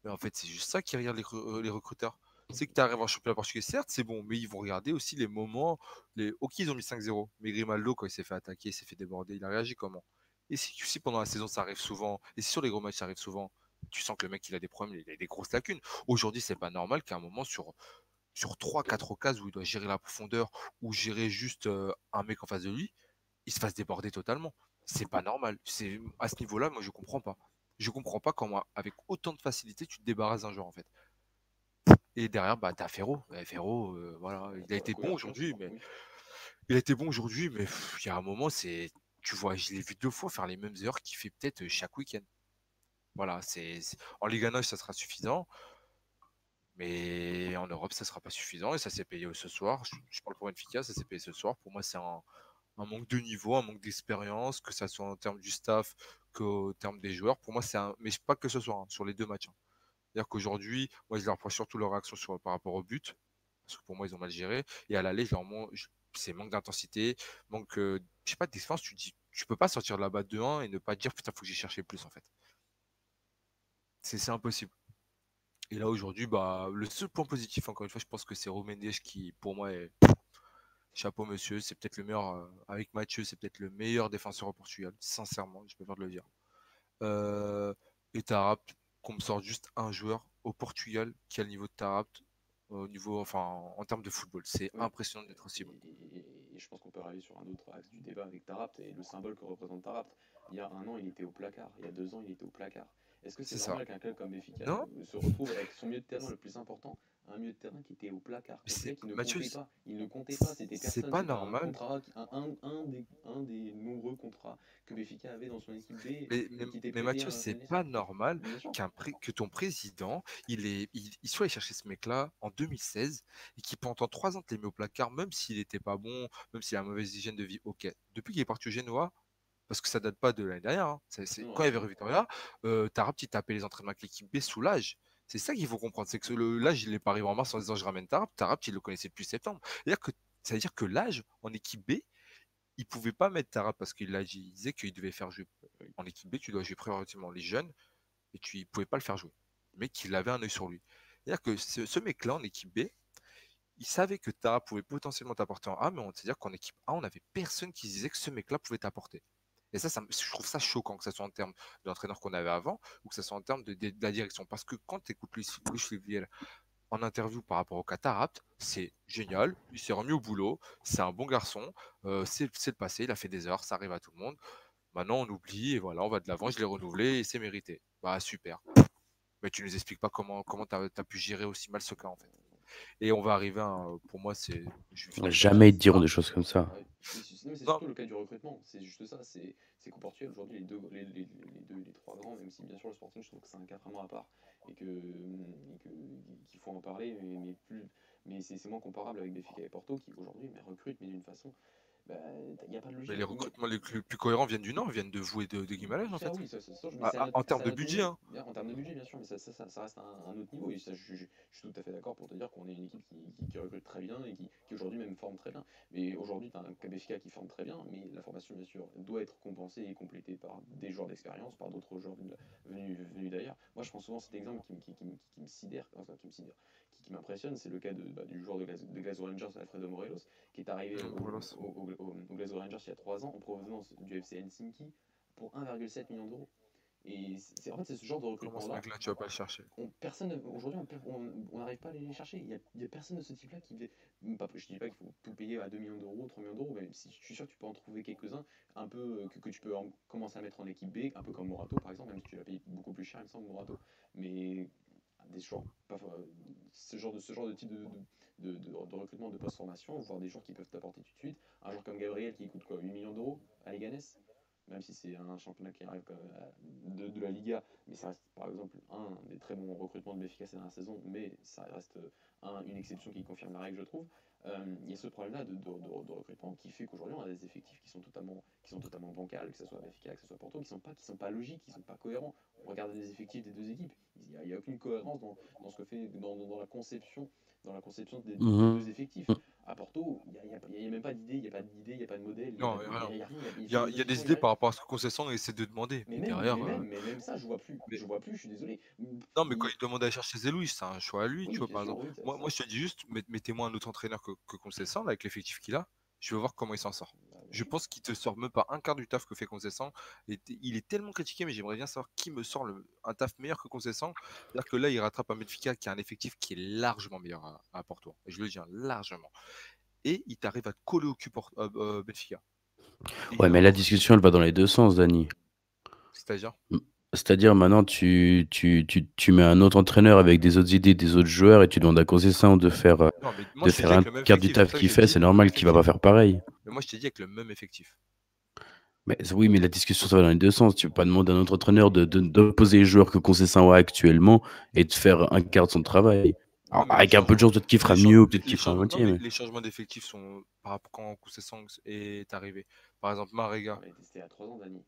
C: Mais en fait, c'est juste ça qui regarde les, euh, recruteurs. C'est que tu arrives en championnat portugais, certes, c'est bon, mais ils vont regarder aussi les moments. Les... Ok, ils ont mis 5-0, mais Grimaldo, quand il s'est fait attaquer, il s'est fait déborder, il a réagi comment? Et si, si pendant la saison ça arrive souvent, et si sur les gros matchs ça arrive souvent, tu sens que le mec il a des problèmes, il a des grosses lacunes. Aujourd'hui, c'est pas normal qu'à un moment sur sur 3-4 occasions où il doit gérer la profondeur ou gérer juste un mec en face de lui, il se fasse déborder totalement. C'est pas normal. C'est à ce niveau-là, moi je comprends pas. Je comprends pas comment avec autant de facilité tu te débarrasses d'un joueur en fait. Et derrière, bah t'as Ferro. Ferro, voilà, il a été bon aujourd'hui, mais il a été bon aujourd'hui, mais il y a un moment, c'est, tu vois, je l'ai vu deux fois faire les mêmes heures qu'il fait peut-être chaque week-end. Voilà, c'est en Ligue 1 ça sera suffisant. Mais en Europe, ça ne sera pas suffisant et ça s'est payé ce soir. Je, parle pour Benfica, ça s'est payé ce soir. Pour moi, c'est un, manque de niveau, un manque d'expérience, que ce soit en termes du staff qu'au terme des joueurs. Pour moi, c'est un. Mais pas que ce soit, hein, sur les deux matchs. Hein. C'est-à-dire qu'aujourd'hui, moi, je leur reproche surtout leur réaction par rapport au but. Parce que pour moi, ils ont mal géré. Et à l'aller, c'est manque d'intensité, manque, euh, je sais pas, d'expérience. Tu dis, tu peux pas sortir de là-bas 2-1 et ne pas dire, putain, faut que j'y cherché plus, en fait. C'est impossible. Et là, aujourd'hui, bah, le seul point positif, encore une fois, je pense que c'est Romendes qui, pour moi, est chapeau monsieur. C'est peut-être le meilleur, euh, avec Mathieu, c'est peut-être le meilleur défenseur au Portugal, sincèrement, je préfère de le dire. Euh, et Tarapt, qu'on me sorte juste un joueur au Portugal qui a le niveau de Tarapt, au niveau, enfin, en termes de football. C'est impressionnant d'être aussi bon.
B: Et, je pense qu'on peut arriver sur un autre axe du débat avec Tarapt et le symbole que représente Tarapt. Il y a un an, il était au placard. Il y a deux ans, il était au placard. Est-ce que c'est normal qu'un club comme Benfica se retrouve avec son milieu de terrain le plus important un milieu de terrain qui était au placard qui ne Mathieu, comptait pas. Il ne comptait pas, c'était
C: C'est pas normal.
B: Un, un, des, un, des, nombreux contrats que Benfica avait dans son équipe B.
C: Mais, mais, Mathieu, c'est pas normal qu'un que ton président, il, est, il, soit allé chercher ce mec-là en 2016 et qui pendant trois ans te l'ait mis au placard, même s'il n'était pas bon, même s'il a une mauvaise hygiène de vie. Ok. Depuis qu'il est parti au Genoa, parce que ça date pas de l'année dernière. Hein. quand il y avait Victoria, euh, Tarap, il tapait les entraînements avec l'équipe B sous l'âge. C'est ça qu'il faut comprendre. C'est que l'âge, il n'est pas arrivé en mars en disant je ramène Tarap. Tarap, il le connaissait depuis septembre. C'est-à-dire que, ça veut dire que l'âge en équipe B, il pouvait pas mettre Tarap parce qu'il disait qu'il devait faire jouer en équipe B, tu dois jouer prioritairement les jeunes et tu ne pouvais pas le faire jouer. Mais qu'il avait un œil sur lui. C'est-à-dire que ce, mec-là en équipe B, il savait que Tarap pouvait potentiellement t'apporter en A, mais c'est-à-dire qu'en équipe A, on n'avait personne qui disait que ce mec-là pouvait t'apporter. Et ça, je trouve ça choquant, que ce soit en termes de l'entraîneur qu'on avait avant ou que ce soit en termes de, la direction. Parce que quand tu écoutes Luis, Luis en interview par rapport au Cataract, c'est génial, il s'est remis au boulot, c'est un bon garçon, euh, c'est le passé, il a fait des heures, ça arrive à tout le monde. Maintenant, on oublie et voilà, on va de l'avant, je l'ai renouvelé et c'est mérité. Bah, super. Mais tu nous expliques pas comment comment tu as, pu gérer aussi mal ce cas en fait. Et on va arriver à, pour moi, c'est.
D: Jamais ils diront des choses comme ça.
B: C'est surtout le cas du recrutement, c'est juste ça. C'est qu'au Portugal, aujourd'hui, les deux, les, les, deux, les trois grands, même si bien sûr le Sporting, je trouve que c'est un cas vraiment à part et qu'il faut en parler, mais, mais, plus, mais c'est moins comparable avec Benfica et Porto qui aujourd'hui recrutent, mais d'une façon bah, y a pas de logique.
C: Mais les recrutements les plus, cohérents viennent du Nord, viennent de vous et de, de en fait. Oui, ça, ça, ça, ah, en termes de budget. Hein.
B: En termes de budget, bien sûr, mais ça, ça, reste un, un, autre niveau. Et je, je, suis tout à fait d'accord pour te dire qu'on est une équipe qui, qui, qui, recrute très bien et qui, qui aujourd'hui même forme très bien. Mais aujourd'hui, tu as un KBFK qui forme très bien, mais la formation, bien sûr, doit être compensée et complétée par des joueurs d'expérience, par d'autres joueurs venus, venus d'ailleurs. Moi, je prends souvent cet exemple qui, me sidère, enfin, qui me sidère, qui, m'impressionne, c'est le cas de, bah, du joueur de, de Glasgow Rangers, Alfredo Morelos, qui est arrivé au, au, au, Glasgow Rangers il y a 3 ans en provenance du FC Helsinki pour 1,7 million d'euros. Et c'est en fait c'est ce genre de recrutement là.
C: tu vas pas le chercher?
B: personne aujourd'hui on n'arrive pas à aller les chercher. Il y, a, personne de ce type là qui pas, je dis pas qu'il faut tout payer à 2 millions d'euros, 3 millions d'euros, mais si, je suis sûr que tu peux en trouver quelques-uns un peu que, que tu peux commencer à mettre en équipe B, un peu comme Morato par exemple, même si tu l'as payé beaucoup plus cher il me semble Morato. Mais des pas, ce genre de ce genre de type de, de, de, recrutement de post-formation, voir des joueurs qui peuvent t'apporter tout de suite. Un joueur comme Gabriel qui coûte quoi 8 millions d'euros à Leganés, même si c'est un championnat qui arrive de, de, la Liga, mais ça reste par exemple un des très bons recrutements de Benfica ces dernières saisons, mais ça reste un, une exception qui confirme la règle, je trouve. Euh, il y a ce problème-là de, de, recrutement qui fait qu'aujourd'hui on a des effectifs qui sont totalement, qui sont totalement bancals, que ce soit Benfica, que ce soit Porto, qui sont pas, sont pas logiques, qui sont pas cohérents. On regarde les effectifs des deux équipes, il n'y a, a, aucune cohérence dans, dans ce que fait, dans, dans la conception dans la conception des, mhm. deux effectifs. À Porto, il n'y a, même pas d'idée, il n'y a pas d'idée, il n'y a pas de modèle.
C: Non, il y, a, y, a, des idées par rapport à ce que Concession essaie de demander.
B: Mais, derrière, euh, mais, même, ça, je vois plus. Je vois plus, je suis désolé.
C: Non, mais quand il demande à chercher Zelouis, c'est un choix à lui, tu vois, par exemple. moi, moi, je te dis juste, mettez-moi un autre entraîneur que, que Concession, avec l'effectif qu'il a. Je veux voir comment il s'en sort. Je pense qu'il te sort même pas un quart du taf que fait Concessant. Il est tellement critiqué, mais j'aimerais bien savoir qui me sort le, un taf meilleur que Concessant. C'est-à-dire que là, il rattrape un Benfica qui a un effectif qui est largement meilleur à, Porto. Et je le dis hein, largement. Et il t'arrive à te coller au cul pour, euh, euh, Benfica.
D: ouais, mais la discussion, elle va dans les deux sens, Dani.
C: C'est-à-dire?
D: C'est-à-dire maintenant tu, tu, tu, tu, mets un autre entraîneur avec des autres idées, des autres joueurs et tu demandes à Concession de faire, euh, de faire un quart du taf qu'il fait, c'est normal qu'il va pas faire pareil.
C: Mais moi je t'ai dit avec le même effectif.
D: Mais oui, mais la discussion ça va dans les deux sens. Tu peux pas demander à un autre entraîneur de, de, les joueurs que Concession a actuellement et de faire un quart de son travail. avec un peu de chance, peut-être qu'il fera mieux, peut-être qu'il fera un moitié.
C: Mais... Les changements d'effectifs sont par rapport quand Concession est arrivé. Par exemple, Marega.
B: C'était à 3 ans, Dani.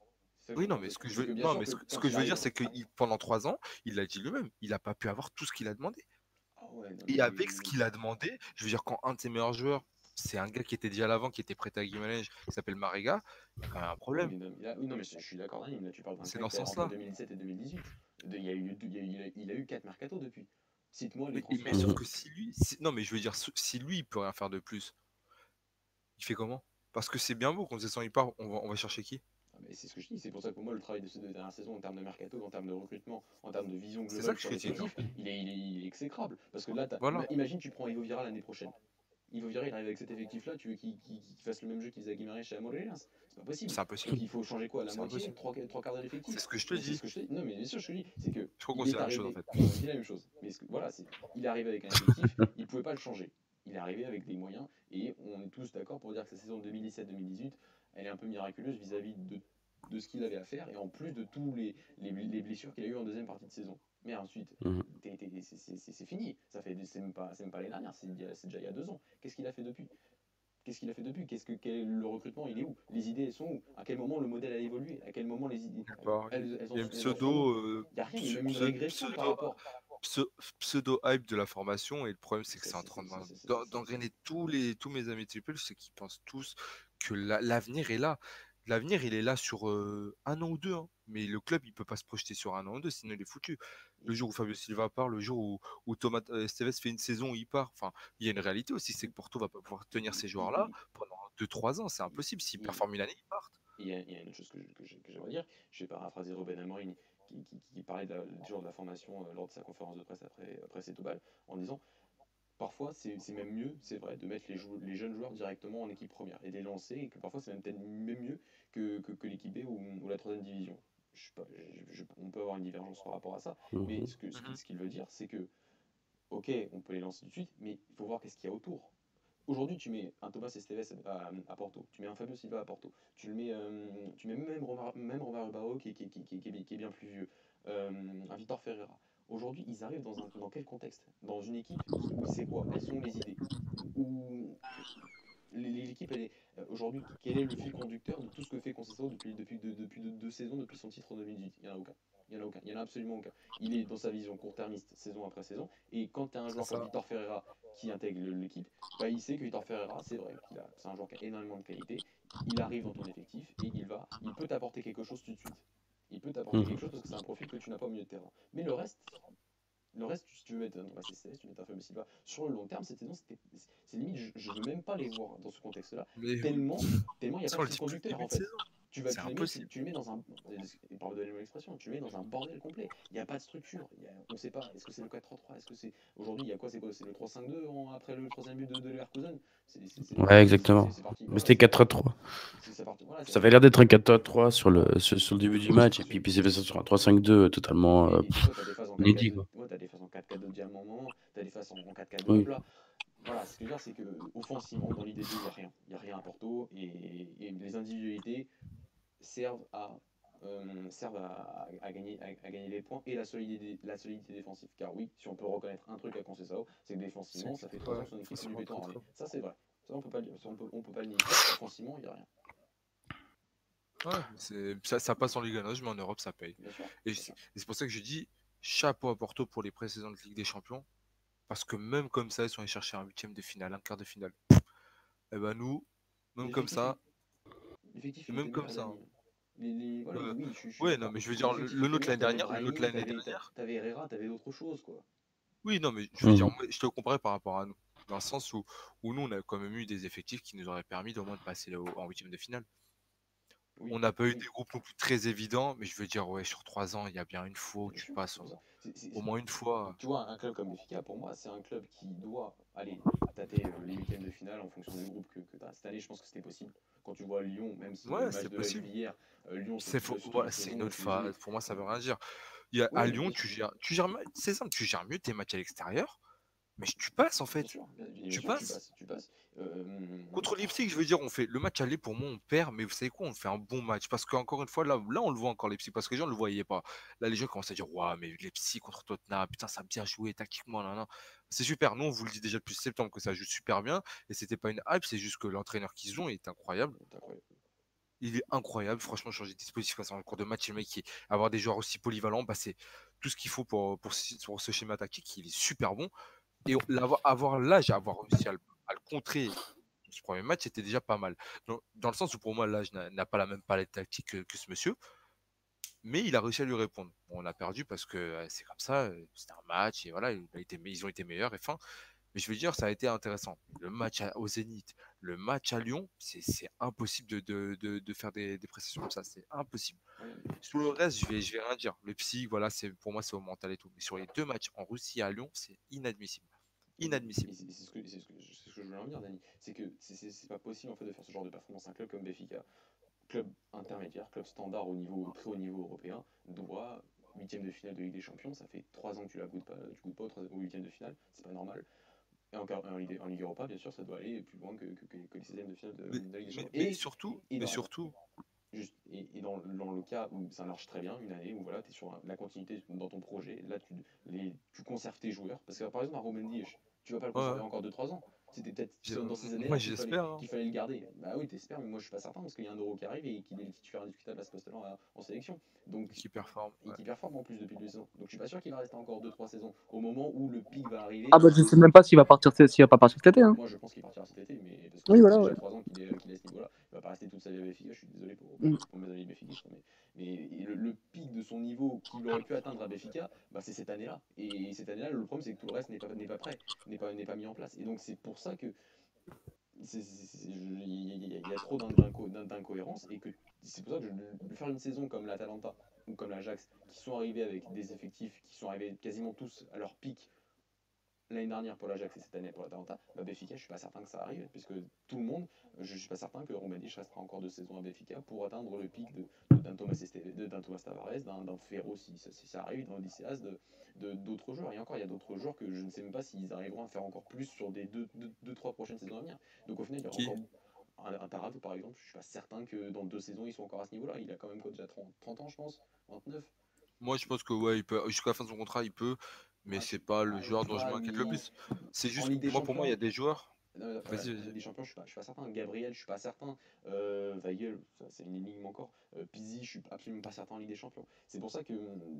C: Oui, non, mais ce que je veux, mais ce, que je veux dire, c'est que pendant trois ans, il l'a dit lui-même, il n'a pas pu avoir tout ce qu'il a demandé. Ah et avec ce qu'il a demandé, je veux dire, quand un de ses meilleurs joueurs, c'est un gars qui était déjà à l'avant, qui était prêt à Guimarães, qui s'appelle Mariga, il y a quand même un problème.
B: Oui, non, mais je suis d'accord, tu parles
C: C'est dans ce sens-là.
B: 2017 et 2018. Il, y a eu, il, a, eu 4 mercato depuis. Cite-moi
C: les mais, mais sauf que si lui. non, mais je veux dire, si lui, il peut rien faire de plus, il fait comment? Parce que c'est bien beau qu'on se il part, on va, on va chercher qui?
B: Ah, c'est ce que je dis, c'est pour ça que pour moi le travail de ces deux dernières saisons en termes de mercato, en termes de recrutement, en termes de vision globale sur l'effectif, il est, il, est, il est exécrable. Parce que là, imagine tu prends Ivo Vira l'année prochaine. Ivo Vira, il arrive avec cet effectif-là, tu veux qu'il fasse le même jeu qu'il faisait à Guimarães chez Amorelas C'est pas possible.
C: C'est impossible.
B: il faut changer quoi La moitié, trois, trois quarts de l'effectif
C: C'est ce que je te dis.
B: Non, mais bien sûr, je te dis. C'est que.
C: Je crois qu'on c'est la même chose en fait. *laughs*
B: C'est la même chose. Mais voilà, il est arrivé avec un effectif, *laughs* il pouvait pas le changer. Il est arrivé avec des moyens et on est tous d'accord pour dire que sa saison 2017-2018, elle est un peu miraculeuse vis-à-vie de de ce qu'il avait à faire et en plus de tous les, les, blessures qu'il a eu en deuxième partie de saison. Mais ensuite, mhm. c'est fini. Ça fait c'est même pas, même pas l'année dernière, c'est déjà il y a deux ans. Qu'est-ce qu'il a fait depuis? Qu'est-ce qu'il a fait depuis? Qu'est-ce que le recrutement? Il est où? Les idées elles sont où? À quel moment le modèle a évolué? À quel moment les idées
C: elles, elles, Il y a pseudo.
B: Il n'y a rien. Il y a même une régression par rapport
C: pseudo hype de la formation et le problème c'est que c'est en train d'engrainer tous les tous mes amis triple c'est qu'ils pensent tous que l'avenir est là l'avenir, il est là sur un an ou deux. Hein. Mais le club, il peut pas se projeter sur un an ou deux, sinon il est foutu. Le jour où Fabio Silva part, le jour où, Thomas Esteves fait une saison où il part, enfin, il y a une réalité aussi, c'est que Porto va pas pouvoir tenir ces joueurs-là pendant 2-3 ans. C'est impossible. S'ils performent une année, ils partent.
B: Il y, a, une autre chose que, j'aimerais dire. Je vais paraphraser Robin Amorin qui, parlait de jour de la formation lors de sa conférence de presse après, après Setobal en disant parfois c'est même mieux, c'est vrai, de mettre les, les, jeunes joueurs directement en équipe première et de les lancer, et que parfois c'est même peut-être même mieux que, que, l'équipe B ou, la troisième division. Je pas, on peut avoir une divergence par rapport à ça, mhm. mais ce qu'il ce, qu'il veut dire, c'est que, ok, on peut les lancer tout de suite, mais il faut voir qu'est-ce qu'il y a autour. Aujourd'hui, tu mets un Thomas Esteves à, Porto, tu mets un Fabio Silva à Porto, tu le mets, euh, tu mets même Romar, même Romar qui, qui, qui, qui, est bien plus vieux, euh, un Victor Ferreira. Aujourd'hui, ils arrivent dans, un, dans quel contexte? Dans une équipe où c'est quoi? Elles sont les idées Où l'équipe, elle est euh, aujourd'hui, quel est le fil conducteur de tout ce que fait Conceição depuis, depuis, depuis deux, saisons, depuis son titre en 2018 Il n'y en a aucun. Il n'y en a aucun. Il y en a absolument aucun. Il est dans sa vision court-termiste saison après saison. Et quand tu as un joueur comme Victor Ferreira qui intègre l'équipe, bah, il sait que Victor Ferreira, c'est vrai, c'est un joueur qui a énormément de qualité. Il arrive dans ton effectif et il va, il peut t'apporter quelque chose tout de suite il peut t'apporter mhm. quelque chose parce que c'est un profil que tu n'as pas au milieu de terrain. Mais le reste, le reste, si tu veux mettre un Thomas CCS, tu mets un Fabio Silva, sur le long terme, cette saison, c'est limite, je ne veux même pas les voir dans ce contexte-là. Tellement, tellement il n'y a pas de conducteur en fait tu vas tu mets, tu mets dans un pardon de l'expression tu mets dans un bordel complet. Il n'y a pas de structure. On ne sait pas. Est-ce que c'est le 4-3-3 est-ce que c'est aujourd'hui il y a quoi? C'est quoi? C'est le 3-5-2 après le troisième but de, de Leverkusen?
D: Ouais exactement. mais c'était 4-3 voilà, ça avait l'air d'être un 4-3 sur le sur, le début du match et puis, puis c'est fait ça sur un 3-5-2 totalement euh,
B: inédit quoi. tu as des phases en 4-4-2 à un moment tu as des phases en 4-4-2 là voilà, ce que je veux dire, c'est que offensivement, dans l'idée, il n'y a rien. Il n'y a rien à Porto. Et, et, les individualités, servent à, euh, servent à, à, gagner, à, gagner les points et la solidité, la solidité défensive. Car oui, si on peut reconnaître un truc à Conceição, c'est que défensivement, ça fait trois ans que son équipe est du béton Ça, c'est vrai. Ça, on peut pas le on peut, on peut pas le nier. Offensivement, il n'y a rien.
C: Ouais, ça, ça passe en Ligue 1, mais en Europe, ça paye. et c'est pour ça que je dis chapeau à Porto pour les précédentes Ligue des Champions. Parce que même comme ça, ils sont allés chercher un huitième de finale, un quart de finale. Et eh ben nous, même comme ça, même comme ça. Hein. ouais, non, mais je veux dire, le, nôtre l'année dernière, le nôtre l'année dernière.
B: T'avais Herrera, t'avais d'autres choses, quoi.
C: Oui, non, mais je veux dire, je te comparais par rapport à nous. Dans le sens où, où nous, on a quand même eu des effectifs qui nous auraient permis au moins de passer en huitième de finale. on n'a pas eu des groupes non plus très évidents, mais je veux dire, ouais, sur trois ans, il y a bien une fois où tu passes au moins une fois.
B: Tu vois, un club comme Benfica, pour moi, c'est un club qui doit aller tâter euh, les huitièmes de finale en fonction du groupe que, que tu as. Cette année, je pense que c'était possible. Quand tu vois Lyon, même si
C: ouais, c'est possible. hier, euh, Lyon, c'est faux. c'est une autre phase. Pour moi, ça veut rien dire. Il y a, à Lyon, tu gères, tu gères, c'est simple, tu gères mieux tes matchs à l'extérieur mais tu passes en fait. tu, passes. tu, passes. Euh, Contre Leipzig, je veux dire, on fait le match aller pour moi, on perd, mais vous savez quoi, on fait un bon match parce qu'encore une fois, là, là, on le voit encore Leipzig parce que les gens ne le voyaient pas. Là, les gens commencent à dire, waouh, mais Leipzig contre Tottenham, putain, ça a bien joué tactiquement, là, là. C'est super. Nous, on vous le dit déjà depuis septembre que ça joue super bien et c'était pas une hype, c'est juste que l'entraîneur qu'ils ont est incroyable. il est incroyable. Franchement, changer de dispositif en cours de match, le mec, qui, avoir des joueurs aussi polyvalents, bah, c'est tout ce qu'il faut pour, pour, ce schéma tactique. Il est super bon. Et avoir, avoir l'âge, avoir réussi à le, contrer ce premier match, c'était déjà pas mal. Dans, le sens où pour moi, l'âge n'a pas la même palette tactique que, ce monsieur. Mais il a réussi à lui répondre. on a perdu parce que c'est comme ça, c'était un match et voilà, ils ont été meilleurs et fin. Mais je veux dire, ça a été intéressant. Le match au Zénith, le match à Lyon, c'est impossible de, faire des, des, prestations comme ça. C'est impossible. Sur le reste, je vais, vais rien dire. Le psy, voilà, pour moi, c'est au mental et tout. Mais sur les deux matchs en Russie et à Lyon, c'est inadmissible. Inadmissible.
B: C'est ce, que, ce, que, ce que je voulais en dire, Dani. C'est que c'est pas possible en fait de faire ce genre de performance. Un club comme Béfica, club intermédiaire, club standard au niveau très haut niveau européen, doit huitième de finale de Ligue des Champions. Ça fait trois ans que tu la goûtes pas, tu goûtes pas au huitième de finale. C'est pas normal. Et encore en, Ligue, en Ligue Europa, bien sûr, ça doit aller plus loin que, que, que, les 16e de finale de,
C: de Ligue des Champions. et, surtout, et, mais surtout.
B: Juste, et, dans, dans, le cas où ça marche très bien, une année où voilà, tu es sur la continuité dans ton projet, là tu, les, tu conserves tes joueurs. Parce que par exemple, un Romain Diech, tu vas pas le conserver encore 2-3 ans. C'était peut-être dans ces années hein. qu'il fallait, le garder. Bah oui, t'espères, mais moi je suis pas certain parce qu'il y a un euro qui arrive et qu'il est le titulaire indiscutable à ce poste-là en, sélection. Donc,
C: qui performe.
B: Et qui performe en plus depuis deux saisons. Donc je suis pas sûr qu'il va rester encore 2-3 saisons au moment où le pic va arriver.
A: Ah bah je sais même pas s'il va partir s'il va pas partir cet été. Hein.
B: Moi je pense qu'il partira cet été, mais parce
A: que oui, voilà,
B: ouais. 3 ans qu'il est, qu est, à ce niveau-là. Va pas rester toute sa vie à Béfica, je suis désolé pour, mm. pour mes amis Béfica. Mais, mais le, le, pic de son niveau qu'il aurait pu atteindre à Béfica, bah, c'est cette année-là. Et cette année-là, le problème c'est que tout le reste n'est pas, pas prêt, n'est pas, pas mis en place. Et donc c'est pour ça que il y, a trop d'incohérences et que c'est pour ça que de faire une saison comme l'Atalanta ou comme l'Ajax qui sont arrivés avec des effectifs qui sont arrivés quasiment tous à leur pic l'année dernière pour l'Ajax et cette année pour l'Atalanta, bah Béfica, je suis pas certain que ça arrive, puisque tout le monde, je suis pas certain que Roumaniche restera encore deux saisons à Béfica pour atteindre le pic d'un de, Thomas, Thomas Tavares, d'un Ferro si, si, ça arrive, d'un Odysseas, de d'autres joueurs. Et encore, il y a d'autres joueurs que je ne sais même pas s'ils arriveront à faire encore plus sur des deux, deux, trois prochaines saisons à venir. Donc au final, il y aura encore un, Taravou par exemple, je suis pas certain que dans deux saisons ils sont encore à ce niveau-là. Il a quand même quoi, déjà 30, 30 ans, je pense, 29.
C: Moi, je pense que ouais, il peut jusqu'à la fin de son contrat, il peut mais c'est pas le joueur dont je m'inquiète le plus. C'est juste, moi, pour moi, il y a des joueurs.
B: Vas-y, vas-y. Des champions, je suis pas, je suis pas certain. Gabriel, je suis pas certain. Euh, Weigel, c'est une énigme encore. Euh, Pizzi, je suis absolument pas certain en Ligue des Champions. C'est pour ça que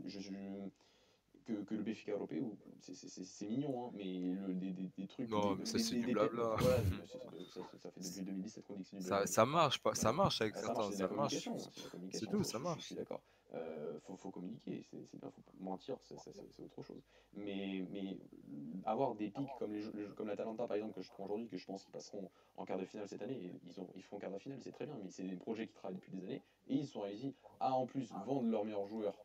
B: je, je que, que, le BFK européen, c'est mignon, hein, mais le, des, des, des, trucs.
C: Non, mais ça c'est du blabla.
B: Voilà, *laughs* ça, ça, fait depuis 2017 qu'on dit que c'est du
C: blabla. Ça, ça marche, pas, ça marche avec certains.
B: Ça
C: marche.
B: C'est
C: tout, ça marche. Je
B: suis d'accord. Euh, faut, faut communiquer, c'est bien, faut mentir, c'est autre chose. Mais, mais avoir des pics comme, les, comme l'Atalanta par exemple que je prends aujourd'hui, que je pense qu'ils passeront en quart de finale cette année, ils, ont, ils font quart de finale, c'est très bien, mais c'est des projets qui travaillent depuis des années, et ils sont réussis à en plus vendre leurs meilleurs joueurs,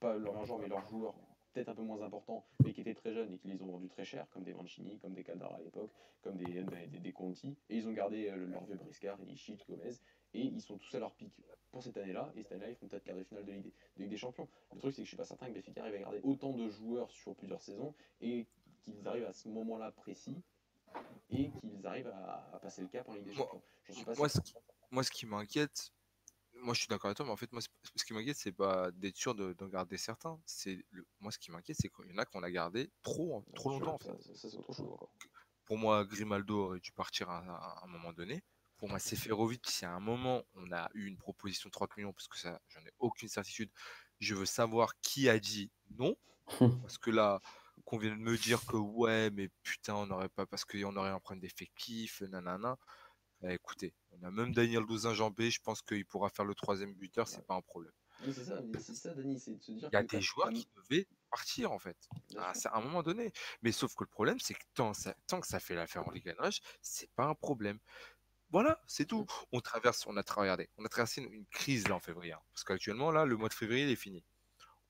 B: pas leurs meilleurs joueurs, mais leurs joueurs peut-être un peu moins importants, mais qui étaient très jeunes et qui les ont vendus très cher, comme des Mancini, comme des Caldara à l'époque, comme des, des, des, Conti, et ils ont gardé euh, leur vieux Briscard, Ilicic, Gomez, et ils sont tous à leur pic pour cette année-là, et cette année-là, ils font peut-être quart de finale de Ligue, des, des Champions. Le truc, c'est que je suis pas certain que Benfica arrive à garder autant de joueurs sur plusieurs saisons, et qu'ils arrivent à ce moment-là précis, et qu'ils arrivent à, passer le cap en Ligue des Champions.
C: moi, ce qui, moi, ce qui m'inquiète, moi je suis d'accord avec toi, mais en fait, moi, ce qui m'inquiète, c'est pas d'être sûr d'en garder certains. C'est moi, ce qui m'inquiète, c'est qu'il y en a qu'on a gardé trop, trop longtemps. En fait.
B: Ça, c'est autre chose encore.
C: Pour moi, Grimaldo aurait dû partir à, un moment donné. Pour moi, Seferovic, si à un moment on a eu une proposition de 30 millions, parce que ça, j'en ai aucune certitude, je veux savoir qui a dit non. *laughs* parce que là, qu'on vient de me dire que ouais, mais putain, on n'aurait pas, parce qu'on aurait un problème d'effectif, nanana. Bah, écoutez, on a même Daniel Douzin Jambé, je pense qu'il pourra faire le troisième buteur, c'est pas un problème.
B: c'est ça, c'est ça, Dani, c'est de se dire.
C: Il y a des joueurs qui devaient partir en fait, à, un moment donné. Mais sauf que le problème, c'est que tant, tant, que ça fait l'affaire en Ligue 1 c'est pas un problème. Voilà, c'est tout. On traverse, on a regardé, on a traversé une, crise là en février. Hein, parce qu'actuellement, là, le mois de février, il est fini.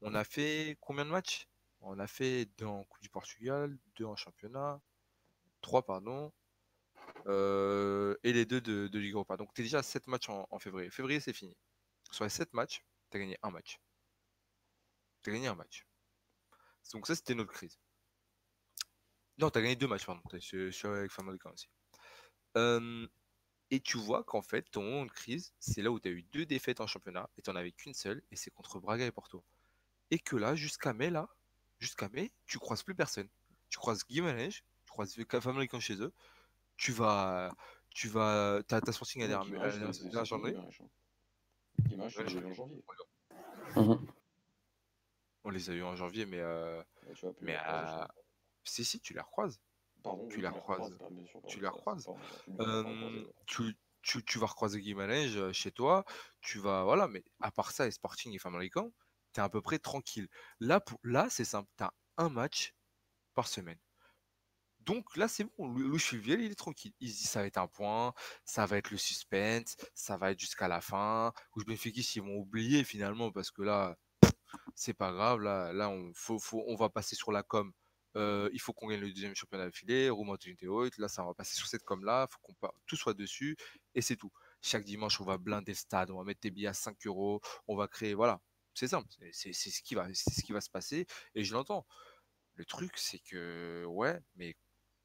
C: On a fait combien de matchs? On a fait deux en Coupe du Portugal, deux en championnat, trois, pardon, euh, et les deux de, de Ligue Europa. Donc tu es déjà à 7 matchs en, février. Février, c'est fini. Sur les 7 matchs, tu as gagné un match. Tu as gagné un match. Donc ça, c'était notre crise. Non, tu as gagné deux matchs, pardon. Je suis avec Famalicão aussi. Euh, et tu vois qu'en fait, ton moment de crise, c'est là où tu as eu deux défaites en championnat et tu n'en avais qu'une seule, et c'est contre Braga et Porto. Et que là, jusqu'à mai, là, jusqu'à mai, tu croises plus personne. Tu croises Guimarães, tu croises Famalicão chez eux, tu vas, tu vas, t'as, t'as Sporting à la dernière journée.
B: Je les en janvier.
C: Mhm. On les a eu en janvier, mais. Euh... mais à... Si, si, tu les recroises. Pardon, tu, les recroises. tu les recroises. tu, tu, tu, vas recroiser Guimarães euh, chez toi. Tu vas. Voilà, mais à part ça, et Sporting et Famalicão, tu es à peu près tranquille. Là, pour... là c'est simple. Tu as un match par semaine. Donc là, c'est bon. Louis Fulviel, il est tranquille. Il se dit ça va être un point, ça va être le suspense, ça va être jusqu'à la fin. Ou je qu'ils ils vont oublier finalement parce que là, c'est pas grave. Là, là on, faut, faut, on va passer sur la com. Il faut qu'on gagne le deuxième championnat d'affilée, Romain Là, ça va passer sur cette com-là. Il faut qu'on tout soit dessus et c'est tout. Chaque dimanche, on va blinder le stade, on va mettre des billets à 5 euros, on va créer. Voilà, c'est simple. C'est ce, qui va, ce qui va se passer et je l'entends. Le truc, c'est que, ouais, mais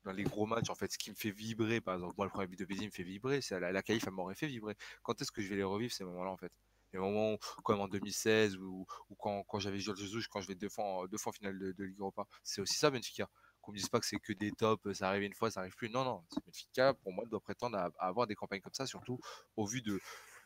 C: dans les gros matchs, en fait, ce qui me fait vibrer, par exemple, moi, le premier but de Bézi me fait vibrer, c'est la, la qualif, elle m'aurait fait vibrer. Quand est-ce que je vais les revivre, ces moments-là, en fait? Les moments comme en 2016 ou, ou quand, quand j'avais Georges Jesus, quand je vais deux fois, en finale de, de Ligue Europa. C'est aussi ça, Benfica. Qu'on me dise pas que c'est que des tops, ça arrive une fois, ça arrive plus. Non, non. Benfica, pour moi, doit prétendre à avoir des campagnes comme ça, surtout au vu de,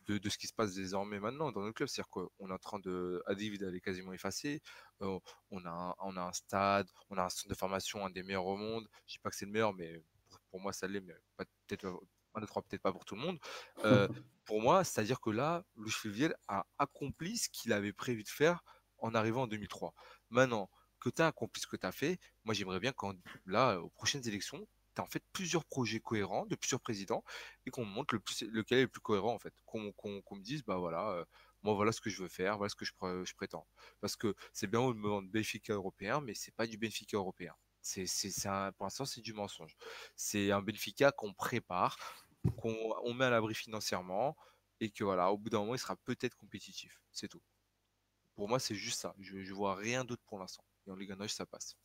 C: ce qui se passe désormais maintenant dans notre club. C'est-à-dire qu'on est en train de. Adivid, elle est quasiment effacée. Euh, on, a un, stade, on a un centre de formation, un des meilleurs au monde. Je ne dis pas que c'est le meilleur, mais pour moi, ça l'est, mais peut-être un, trois, peut-être pas pour tout le monde. Euh, *laughs* pour moi, c'est-à-dire que là, Louis Fulviel a accompli ce qu'il avait prévu de faire en arrivant en 2003. Maintenant que tu as accompli ce que tu as fait, moi j'aimerais bien quand là, aux prochaines élections, tu as en fait plusieurs projets cohérents de plusieurs présidents et qu'on montre le plus, lequel est le plus cohérent en fait. Qu'on me dise, bah voilà, euh, moi voilà ce que je veux faire, voilà ce que je, je prétends. Parce que c'est bien de me vendre Benfica européen, mais c'est pas du Benfica européen. C'est, pour l'instant, c'est du mensonge. C'est un Benfica qu'on prépare, qu'on on met à l'abri financièrement et que voilà, au bout d'un moment, il sera peut-être compétitif. C'est tout. Pour moi, c'est juste ça. Je, je vois rien d'autre pour l'instant. Et en Ligue 1, ça passe.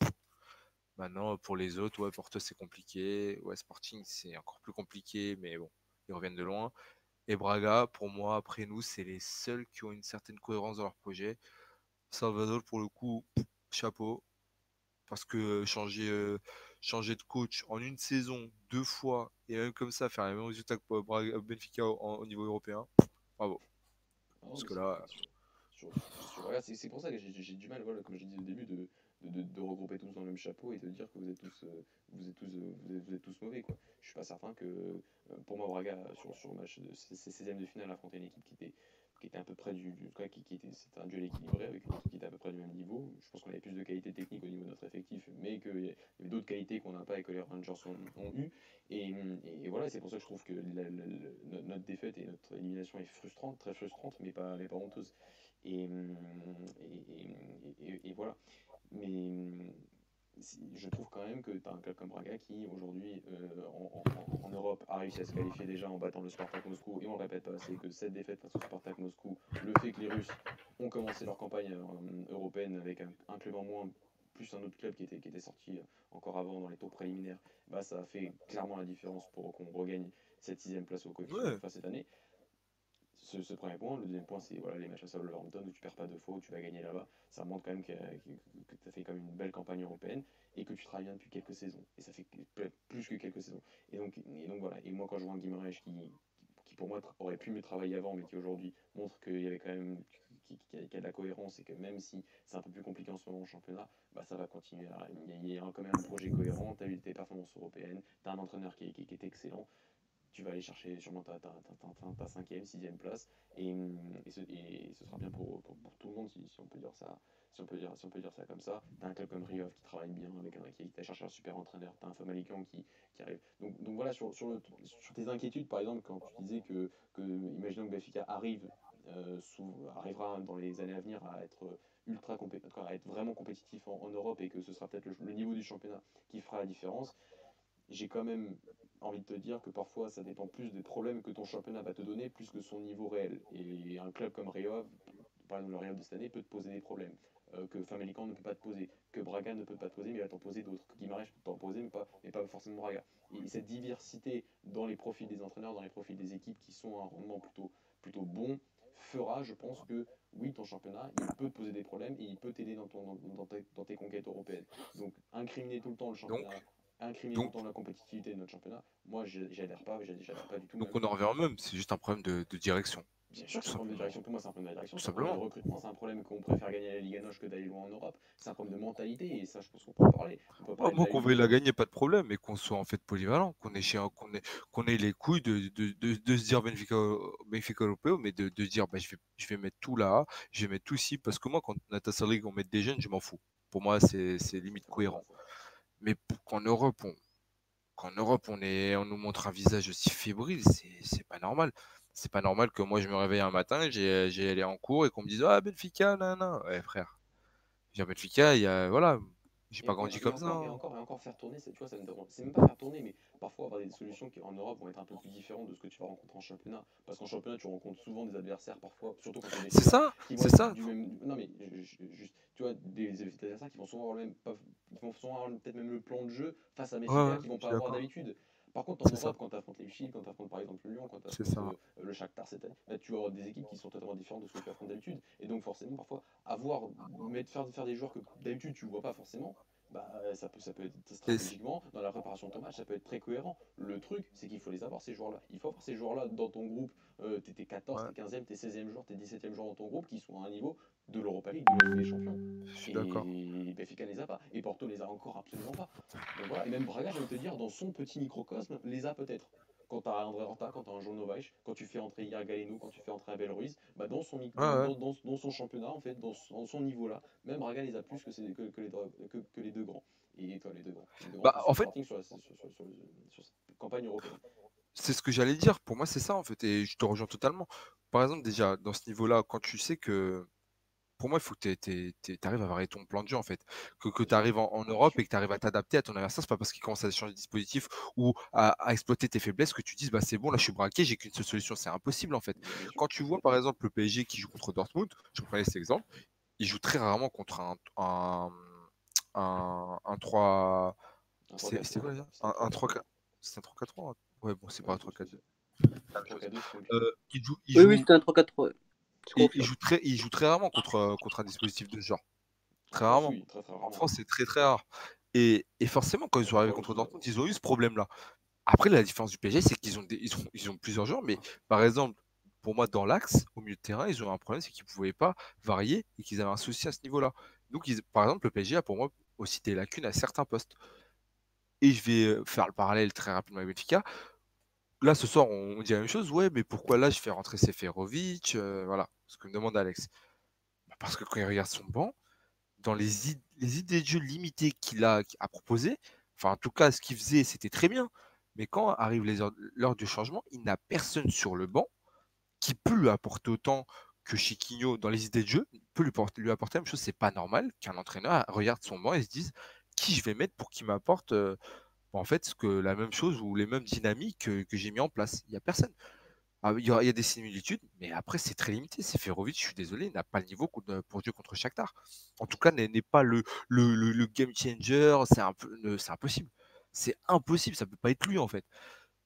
C: Maintenant, pour les autres, ouais, Porto, c'est compliqué. Ouais, Sporting, c'est encore plus compliqué, mais bon, ils reviennent de loin. Et Braga, pour moi, après nous, c'est les seuls qui ont une certaine cohérence dans leur projet. Salvador, pour le coup, chapeau. Parce que changer, euh, changer de coach en une saison, deux fois, et même comme ça, faire les mêmes résultats que Braga, Benfica au, niveau européen, bravo. Parce que là.
B: C'est pour ça que j'ai du mal, voilà, comme je disais au début, de, de, de, regrouper tous dans le même chapeau et de dire que vous êtes tous, euh, vous êtes tous, euh, vous êtes, tous mauvais. Quoi. Je suis pas certain que, euh, pour moi, Braga, sur, sur le match de ces 16 de finale, affronter une équipe qui était, qui était à peu près du, qui, qui, était, un duel équilibré avec qui était à peu près du même niveau. Je pense qu'on avait plus de qualité technique au niveau de notre effectif, mais qu'il y avait d'autres qualités qu'on n'a pas et que les Rangers ont, ont eu. Et, et, voilà, c'est pour ça que je trouve que notre défaite et notre élimination est frustrante, très frustrante, mais pas, mais pas honteuse. Et, et, et, voilà. Mais je trouve quand même que tu as un club comme Braga qui, aujourd'hui, euh, en, Europe, a réussi à se qualifier déjà en battant le Spartak Moscou. Et on ne répète pas assez que cette défaite face au Spartak Moscou, le fait que les Russes ont commencé leur campagne euh, européenne avec un, club en moins, plus un autre club qui était, qui était sorti encore avant dans les tours préliminaires, bah, ça a fait clairement la différence pour qu'on regagne cette sixième place au coefficient cette année ce, ce, premier point. Le deuxième point, c'est voilà, les matchs à Wolverhampton où tu perds pas deux fois, où tu vas gagner là-bas. Ça montre quand même que, tu as fait quand même une belle campagne européenne et que tu travailles bien depuis quelques saisons. Et ça fait plus que quelques saisons. Et donc, et donc voilà. Et moi, quand je vois un Guimarães qui, qui pour moi aurait pu me travailler avant, mais qui aujourd'hui montre qu'il y avait quand même a, de la cohérence et que même si c'est un peu plus compliqué en ce moment au championnat, bah ça va continuer. il y a quand même un projet cohérent, tu as eu tes performances européennes, tu as un entraîneur qui, qui, est excellent tu vas aller chercher sûrement ta, ta, ta, ta cinquième, sixième place, et, et, ce, et, ce, sera bien pour, pour, tout le monde, si, si, on peut dire ça, si on peut dire, si on peut dire ça comme ça. Tu as un club comme Riov qui travaille bien, avec un, qui a cherché un super entraîneur, tu as un Famalican qui, qui arrive. Donc, donc voilà, sur, sur, le, sur, tes inquiétudes, par exemple, quand tu disais que, que imaginons que Benfica arrive, euh, sous, arrivera dans les années à venir à être ultra à être vraiment compétitif en, Europe et que ce sera peut-être le, niveau du championnat qui fera la différence. J'ai quand même envie de te dire que parfois ça dépend plus des problèmes que ton championnat va te donner plus que son niveau réel. Et un club comme Rio, par exemple le Real de cette année, peut te poser des problèmes. Euh, que Famalicão ne peut pas te poser, que Braga ne peut pas te poser, mais il va t'en poser d'autres, que Guimarães peut t'en poser, mais pas, mais pas forcément Braga. Et cette diversité dans les profils des entraîneurs, dans les profils des équipes qui sont à un rendement plutôt, plutôt bon, fera, je pense, que oui, ton championnat, il peut te poser des problèmes et il peut t'aider dans, ton, dans, tes, dans, tes, conquêtes européennes. Donc, incriminer tout le temps le championnat, incriminer Donc, la compétitivité de notre championnat, moi j'adhère pas, j'adhère pas du tout.
C: Donc on en revient au même, c'est juste un problème de, direction.
B: Bien sûr que c'est un problème de direction. Pour moi, c'est un problème de direction. C'est un problème de recrutement. C'est un problème qu'on préfère gagner la Ligue Noche que d'aller loin en Europe. C'est un problème de mentalité. Et ça, je pense qu'on peut en parler.
C: peut parler moi, qu'on veuille la gagner, pas de problème. Mais qu'on soit en fait polyvalent. Qu'on ait, qu'on ait, qu'on ait les couilles de, de, de, de se dire Benfica, Benfica mais de, de dire bah, je, vais, je vais mettre tout là. Je vais mettre tout ici. Parce que moi, quand Natasha League, on met des jeunes, je m'en fous. Pour moi, c'est limite cohérent. Mais qu'en Europe, on, qu'en Europe, on, est, on nous montre un visage aussi fébrile, c'est pas normal. C'est pas normal que moi, je me réveille un matin, j'ai allé en cours et qu'on me dise Ah, Benfica, non, non. Ouais, frère. Benfica, il y a. Voilà, j'ai pas grandi comme ça.
B: Et hein. encore, et encore faire tourner, tu vois, ça C'est même pas faire tourner, mais parfois avoir des solutions qui en Europe vont être un peu plus différentes de ce que tu vas rencontrer en championnat. Parce qu'en championnat, tu rencontres souvent des adversaires, parfois, surtout quand
C: C'est ça, c'est ça.
B: Non, mais juste, tu vois, des adversaires qui vont souvent avoir, même, vont souvent peut-être même le plan de jeu face à Messi qui vont pas avoir d'habitude. Par contre, en Europe, quand tu affrontes les Chine, quand tu affrontes par exemple le Lyon, quand tu affrontes euh, le Shakhtar cette année, bah, tu vas avoir des équipes qui sont totalement différentes de ce que tu affrontes d'habitude. Et donc, forcément, parfois, avoir, mettre, faire, faire des joueurs que d'habitude tu vois pas forcément, bah, ça, peut, ça peut être stratégiquement, dans la préparation de ton match, ça peut être très cohérent. Le truc, c'est qu'il faut les avoir, ces joueurs-là. Il faut avoir ces joueurs-là dans ton groupe. Euh, t'es 14, t'es 15e, t'es 16e joueur, t'es 17e joueur dans ton groupe qui sont à un niveau de l'Europa League, de la des Champions.
C: Je suis d'accord.
B: Et Benfica les a pas. Et Porto les a encore absolument pas. Donc voilà. Et même Braga, je vais te dire, dans son petit microcosme, les a peut-être quand tu as André Horta, quand tu as un Jean Novaes, quand tu fais entrer Iar Galeno, quand tu fais entrer Abel Ruiz, bah dans, son, dans, son championnat, en fait, dans, son niveau-là, même Braga les a plus que, que, que, les, que, que les deux grands. Et toi, les deux grands.
C: bah, en fait, sur, campagne européenne. C'est ce que j'allais dire. Pour moi, c'est ça, en fait. Et je te rejoins totalement. Par exemple, déjà, dans ce niveau-là, quand tu sais que pour moi, il faut que tu arrives à varier ton plan de jeu, en fait. Que, que tu arrives en, Europe et que tu arrives à t'adapter à ton adversaire. C'est pas parce qu'il commence à changer de dispositif ou à, exploiter tes faiblesses que tu dises, bah, c'est bon, là, je suis braqué, j'ai qu'une seule solution. C'est impossible, en fait. Quand tu vois, par exemple, le PSG qui joue contre Dortmund, je prenais cet exemple, il joue très rarement contre un, un, un, 3. C'est quoi, un, un 3 C'est un 3-4-3 Ouais, bon, c'est pas un 3-4-2.
A: Euh, il joue, il oui, joue... oui, c'était un 3-4-3.
C: Il, joue très, il joue très rarement contre, contre un dispositif de ce genre. Très rarement. En France, c'est très très rare. Et, et, forcément, quand ils sont arrivés contre Dortmund, ils ont eu ce problème-là. Après, la différence du PSG, c'est qu'ils ont, ils ont, ils ont plusieurs joueurs, mais par exemple, pour moi, dans l'axe, au milieu de terrain, ils ont un problème, c'est qu'ils ne pouvaient pas varier et qu'ils avaient un souci à ce niveau-là. Donc, ils, par exemple, le PSG a pour moi aussi des lacunes à certains postes. Et je vais euh, faire le parallèle très rapidement avec Benfica là, ce soir, on, dit la même chose. Ouais, mais pourquoi là, je fais rentrer Seferovic euh, Voilà, ce que me demande Alex. Bah, parce que quand il regarde son banc, dans les, idées de jeu limitées qu'il a, proposées, enfin, en tout cas, ce qu'il faisait, c'était très bien. Mais quand arrive l'heure du changement, il n'a personne sur le banc qui peut lui apporter autant que Chiquinho dans les idées de jeu, peut lui, apporter la même chose. C'est pas normal qu'un entraîneur regarde son banc et se dise qui je vais mettre pour qu'il m'apporte. Euh, en fait, que la même chose ou les mêmes dynamiques que, j'ai mis en place. Il n'y a personne. Ah, il, y a, des similitudes, mais après, c'est très limité. C'est Ferovic, je suis désolé, n'a pas le niveau pour jouer contre Shakhtar. En tout cas, n'est pas le, game changer. C'est impossible. C'est impossible. Ça peut pas être lui, en fait.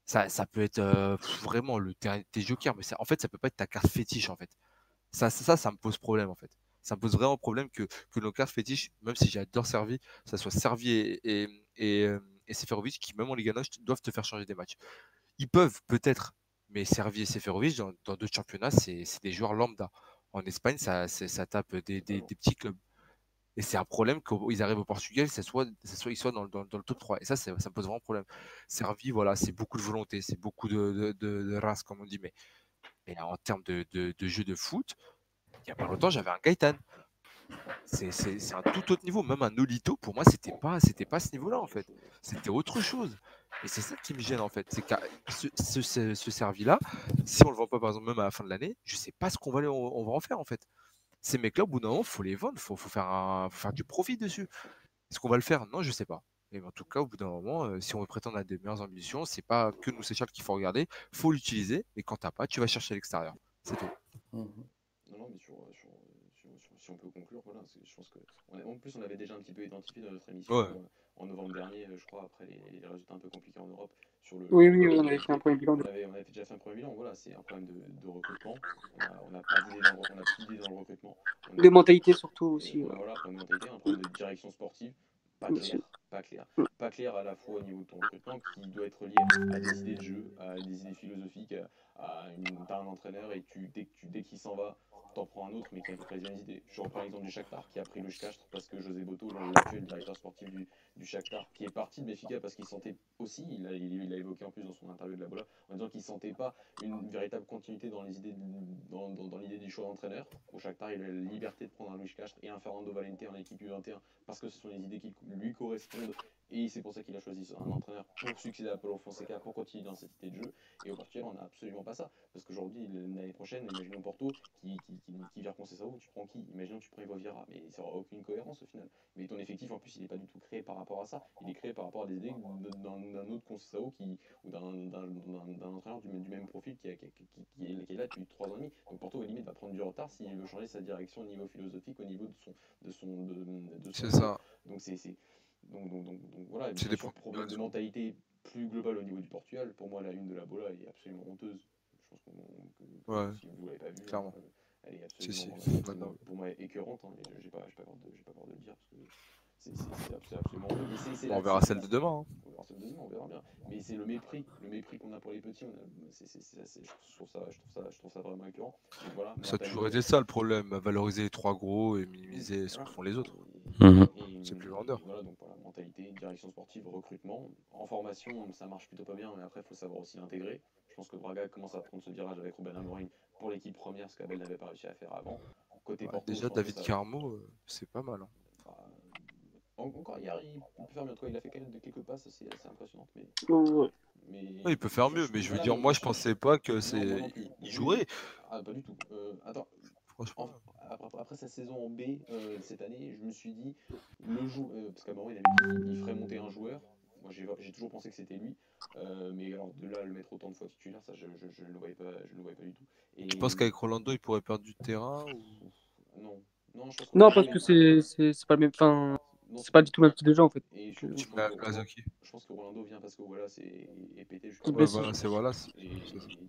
C: Ça, ça peut être euh, vraiment le jokers, mais en fait, ça peut pas être ta carte fétiche, en fait. Ça, ça, ça, me pose problème, en fait. Ça me pose vraiment problème que, que nos cartes fétiches, même si j'adore Servi, ça soit Servi et, et, euh, et Seferovic qui, même en Liga doivent te faire changer des matchs. Ils peuvent peut-être, mais Servi et Seferovic, dans, d'autres championnats, c'est des joueurs lambda. En Espagne, ça, ça tape des, des, petits clubs. Et c'est un problème qu'ils arrivent au Portugal, ça soit, ça soit, ils soient dans, dans, le top 3. Et ça, ça me pose vraiment problème. Servi, voilà, c'est beaucoup de volonté, c'est beaucoup de, de, de, race, comme on dit. Mais, mais en termes de, jeu de foot, il n'y a pas longtemps, j'avais un Gaëtan. C'est un tout autre niveau. Même un Nolito, pour moi, c'était pas, c'était pas ce niveau-là, en fait. C'était autre chose. Et c'est ça qui me gêne, en fait. C'est que ce, ce, ce, servi-là, si on le vend pas, par exemple, même à la fin de l'année, je sais pas ce qu'on va, on, va en faire, en fait. Ces mecs-là, au bout d'un moment, faut les vendre, faut, faut, faire un, faire du profit dessus. Est-ce qu'on va le faire? Non, je sais pas. Mais en tout cas, au bout d'un moment, euh, si on veut prétendre à des meilleures ambitions, c'est pas que nous, c'est Charles qu'il faut regarder. faut l'utiliser. Et quand t'as pas, tu vas chercher à l'extérieur. C'est tout. Mmh
B: non, non, mais sur, on peut conclure, voilà, je pense que en plus on avait déjà un petit peu identifié dans notre émission euh, en novembre dernier, euh, je crois, après les, résultats un peu compliqués en Europe. Sur le,
A: oui, oui, on avait fait un premier bilan.
B: On avait, on avait déjà fait un premier bilan, voilà, c'est un problème de, de recrutement. On n'a pas d'idée dans, dans, le recrutement.
A: de mentalité surtout aussi.
B: Voilà, un problème de mentalité, un problème de direction sportive, pas clair. Pas clair. Pas clair à la fois au niveau de ton recrutement qui doit être lié à des idées de jeu, à des idées philosophiques, à, une, un entraîneur et tu, dès, qu'il s'en va, t'en prends un autre, mais qui a les idées. Je reprends l'exemple du Shakhtar qui a pris le Shkastre parce que José Boto, l'actuel directeur sportif du, du Shakhtar, qui est parti de Benfica parce qu'il sentait aussi, il a, il, a, évoqué en plus dans son interview de la Bola, en disant qu'il sentait pas une véritable continuité dans les idées, dans, l'idée du choix d'entraîneur. Au Shakhtar, il a la liberté de prendre un Luis Castro et un Fernando Valente en équipe U21 parce que ce sont les idées qui lui correspondent et c'est pour ça qu'il a choisi un entraîneur pour succéder à Paulo Fonseca, pour continuer dans cette idée de jeu. Et au Portugal, on n'a absolument pas ça. Parce qu'aujourd'hui, l'année prochaine, imaginons Porto qui, qui, qui, qui vire Conceição, tu prends qui? Imaginons tu prends Ivo Vieira. Mais ça n'aura aucune cohérence au final. Mais ton effectif, en plus, il n'est pas du tout créé par rapport à ça. Il est créé par rapport à des idées d'un autre Conceição qui, ou d'un entraîneur du, du, même profil qui, est, là depuis 3 ans et demi. Donc Porto, au limite, va prendre du retard s'il veut changer sa direction au niveau philosophique, au niveau de son. De son, de, de
C: c'est ça.
B: Donc c'est donc, donc, donc, donc voilà, c'est des problèmes de mentalité plus global au niveau du Portugal. Pour moi, la une de la Bola est absolument honteuse. Je pense que ouais. si vous ne l'avez pas vu,
C: Clairement.
B: Euh, elle est absolument, si, si. Euh, pour moi écœurante. Hein, j'ai pas, pas, peur de, pas peur de le dire. Parce que c'est absolument.
C: on verra celle de demain. Hein.
B: On verra celle de demain, on verra bien. Mais c'est le mépris, le mépris qu'on a pour les petits. je, trouve ça, je, trouve ça, je trouve ça vraiment écœurant. Voilà,
C: ça a toujours été ça le problème, valoriser les trois gros et minimiser ce que font les autres.
D: Mmh.
C: C'est plus vendeur.
B: Voilà, donc voilà, mentalité, direction sportive, recrutement. En formation, ça marche plutôt pas bien, mais après, il faut savoir aussi l'intégrer. Je pense que Braga commence à prendre ce virage avec Ruben Amorim pour l'équipe première, ce qu'Abel n'avait pas réussi à faire avant.
C: Côté ouais, déjà, David Carmo, euh, c'est pas mal. Hein. Bah,
B: encore hier, il peut faire mieux. il a fait quand même de quelques passes assez, assez impressionnantes. Mais...
C: mais... il peut faire mieux, mais je veux dire, moi, je pensais pas que c'est. Il jouerait.
B: Ah, pas du tout. Euh, attends. Franchement. Après, après, sa saison en B euh, cette année, je me suis dit, le jou euh, parce qu'à il, ferait monter un joueur. Moi, j'ai toujours pensé que c'était lui. Euh, mais alors, de là à le mettre autant de fois titulaire, ça, je ne je, je le, voyais pas, je le voyais pas du tout.
C: Et... Tu penses qu'avec Rolando, il pourrait perdre du terrain ou...
B: Non. Non, je pense
A: non parce que c'est pas le même. Fin... C'est pas du tout le même type de jeu en fait.
B: Et je,
C: je,
B: je pense que Rolando vient parce que voilà, c'est est pété.
C: Ouais, voilà, c'est voilà.
B: Et, et,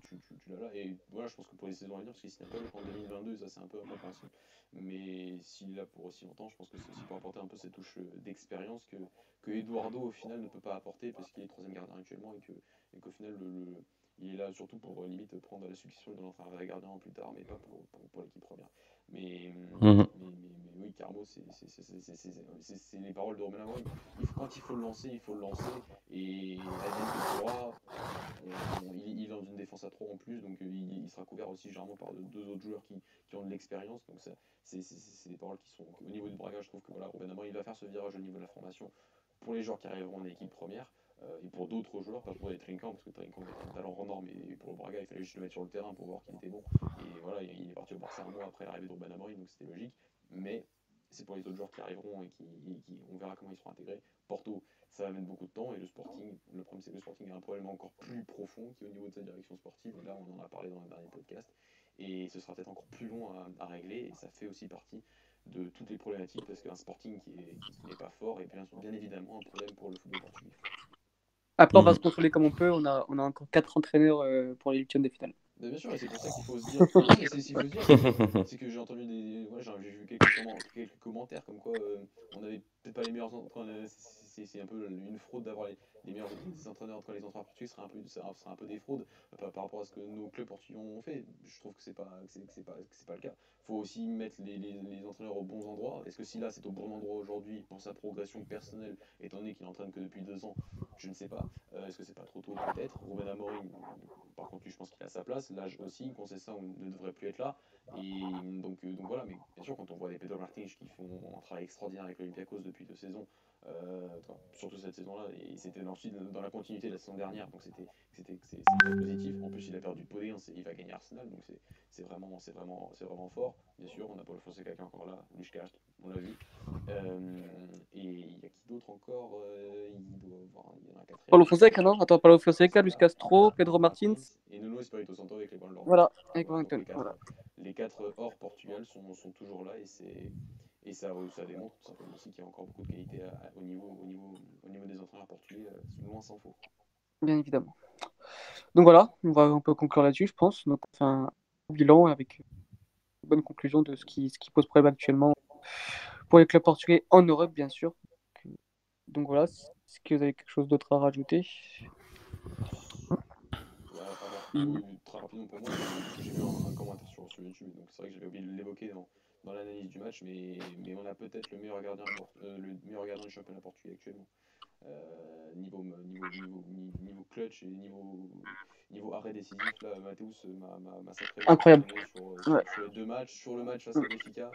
B: tu, tu, tu l'as là. Et voilà, je pense que pour les saisons à venir, parce qu'il s'y pas en 2022, ça c'est un peu incompréhensible. Mais s'il est là pour aussi longtemps, je pense que c'est aussi pour apporter un peu cette touche euh, d'expérience que, que Eduardo au final ne peut pas apporter parce qu'il est troisième gardien actuellement et qu'au et qu'au final le, le, il est là surtout pour limite prendre la succession de notre gardien plus tard, mais pas pour, pour, pour l'équipe première. Mais, mmh. mais, mais, mais, oui, Carmo, c'est les paroles de Romain Amorim. Quand il faut le lancer, il faut le lancer. Et Adrien il, il est dans une défense à 3 en plus, donc il, il sera couvert aussi généralement par deux autres joueurs qui, qui ont de l'expérience. Donc c'est des paroles qui sont au niveau du Braga, je trouve que voilà, Amorim, il va faire ce virage au niveau de la formation pour les joueurs qui arriveront en équipe première. Euh, et pour d'autres joueurs, pas pour les Trinquants, parce que Trinquant est un talent hors mais pour le Braga, il fallait juste le mettre sur le terrain pour voir qu'il était bon. Et voilà, il est parti au Barça un mois après l'arrivée de Ruben Amorim, donc c'était logique. Mais c'est pour les autres joueurs qui arriveront et qui, qui, on verra comment ils seront intégrés. Porto, ça va mettre beaucoup de temps et le Sporting, le problème c'est que le Sporting a un problème encore plus profond qui est au niveau de sa direction sportive. Et là, on en a parlé dans le dernier podcast et ce sera peut-être encore plus long à, à, régler et ça fait aussi partie de toutes les problématiques parce qu'un Sporting qui n'est pas fort est bien, bien évidemment un problème pour le football portugais.
A: Après, on va mhm. se contrôler comme on peut. On a, on a encore 4 entraîneurs euh, pour les huitièmes de
B: bien sûr, et c'est pour ça qu'il faut se dire. *laughs* *laughs* c'est que j'ai entendu des. Ouais, j'ai vu quelques, quelques, commentaires comme quoi euh, on avait peut-être pas les meilleurs. C'est un peu une fraude d'avoir les, meilleurs entraîneurs entre les entraîneurs portugais. Ce serait un peu, serait un peu des fraudes par, par, rapport à ce que nos clubs portugais ont fait. Je trouve que c'est pas, c'est pas, pas le cas. Il faut aussi mettre les, les, entraîneurs aux bons endroits. Est-ce que si là c'est au bon endroit aujourd'hui pour sa progression personnelle, étant donné qu'il n'entraîne que depuis deux ans, je ne sais pas. Euh, Est-ce que c'est pas trop tôt peut-être? Ruben Amorim, par contre, je pense qu'il a sa place. L'âge aussi, ça ne devrait plus être là. Et donc, euh, donc voilà, mais bien sûr, quand on voit des Pedro Martins qui font un travail extraordinaire avec l'Olympiakos depuis deux saisons, euh, surtout cette saison-là, et c'était ensuite dans la continuité de la saison dernière, donc c'était positif. En plus, il a perdu Podé, il va gagner Arsenal, donc c'est vraiment, vraiment, vraiment fort. Bien sûr, on n'a pas le Fonseca quelqu'un encore là, Lushkast, on l'a vu. Euh, et il y a qui d'autre encore euh, Il doit avoir, il y en a un quatrième.
A: Paulo Fonseca, non? Attends, Paulo Fonseca, Luis Castro, Pedro Martins.
B: Et Nuno Espirito Santo avec les Ballons
A: Voilà, avec
B: voilà. les quatre hors Portugal sont, sont toujours là et c'est et ça, ça démontre tout simplement aussi qu'il y a encore beaucoup de qualité à, au, niveau, au, niveau, au niveau des entraîneurs portugais, euh, loin s'en faut.
A: Bien évidemment. Donc voilà, on, va, on peut conclure là-dessus, je pense. Donc on fait un bilan avec une bonne conclusion de ce qui, ce qui pose problème actuellement pour les clubs portugais en Europe, bien sûr. Donc voilà, Est-ce que vous avez quelque chose d'autre à rajouter?
B: Oui, très rapidement pour moi, j'ai vu un, commentaire sur, sur YouTube, donc c'est vrai que j'avais oublié de l'évoquer dans, dans l'analyse du match, mais, mais on a peut-être le meilleur gardien, euh, le meilleur gardien du championnat portugais actuellement. Euh, niveau, niveau, niveau, niveau, clutch et niveau, niveau arrêt décisif, là, Mathéus m'a sacré
A: Incroyable.
B: Sur, sur, sur, les deux matchs, sur le match face à Benfica,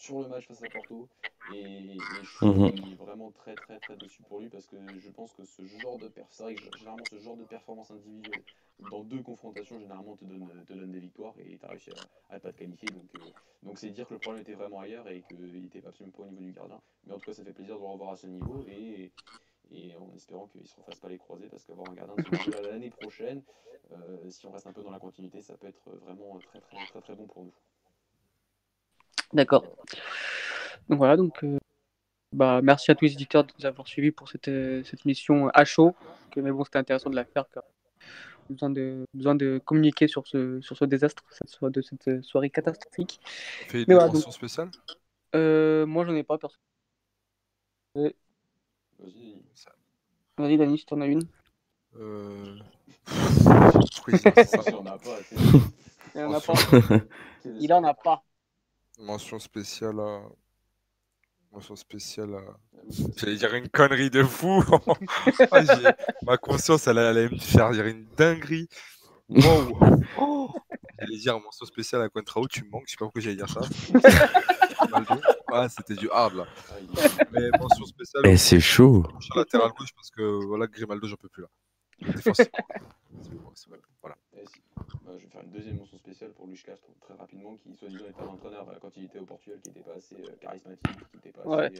B: sur le match face à Porto. Et, je mhm. suis vraiment très très très dessus pour lui parce que je pense que ce genre de vrai que généralement ce genre de performance individuelle dans deux confrontations généralement te donne, te donne des victoires et tu as réussi à, ne pas te qualifier. Donc euh, donc c'est dire que le problème était vraiment ailleurs et qu'il n'était absolument pas au niveau du gardien. Mais en tout cas ça fait plaisir de le revoir à ce niveau et, et en espérant qu'il ne se refasse pas les croisés parce qu'avoir un gardien de ce l'année prochaine, euh, si on reste un peu dans la continuité, ça peut être vraiment très très très très bon pour nous.
A: D'accord. Donc voilà, donc euh, bah, merci à tous les éditeurs de nous avoir suivis pour cette, euh, cette mission à chaud. mais bon, c'était intéressant de la faire car besoin de, besoin de communiquer sur ce, sur ce désastre, soit de cette soirée catastrophique.
C: Fait une voilà, spéciale?
A: Euh, Moi, j'en ai pas, personne. Vas-y. Vas-y, Dani, si t'en as une.
C: Euh...
B: Il en a pas.
A: Il en a pas. Il en a pas.
C: Mention spéciale à. Mention spéciale à. J'allais dire une connerie de fou. *laughs* Ah, ma conscience, elle, allait me faire dire une dinguerie. Wow. J'allais dire mention spéciale à Contrao, tu me manques, je sais pas pourquoi j'allais dire ça. *laughs* ah, c'était du hard là. Mais mention spéciale.
D: Et eh, c'est chaud.
C: Sur latéral gauche parce que voilà, Grimaldo, j'en peux plus là. *laughs*
B: Voilà. Bah, je vais faire une deuxième mention spéciale pour Luis Castro, très rapidement, qui soi-disant était un entraîneur euh, quand il était au Portugal qui n'était pas assez euh, charismatique, qui n'était pas assez,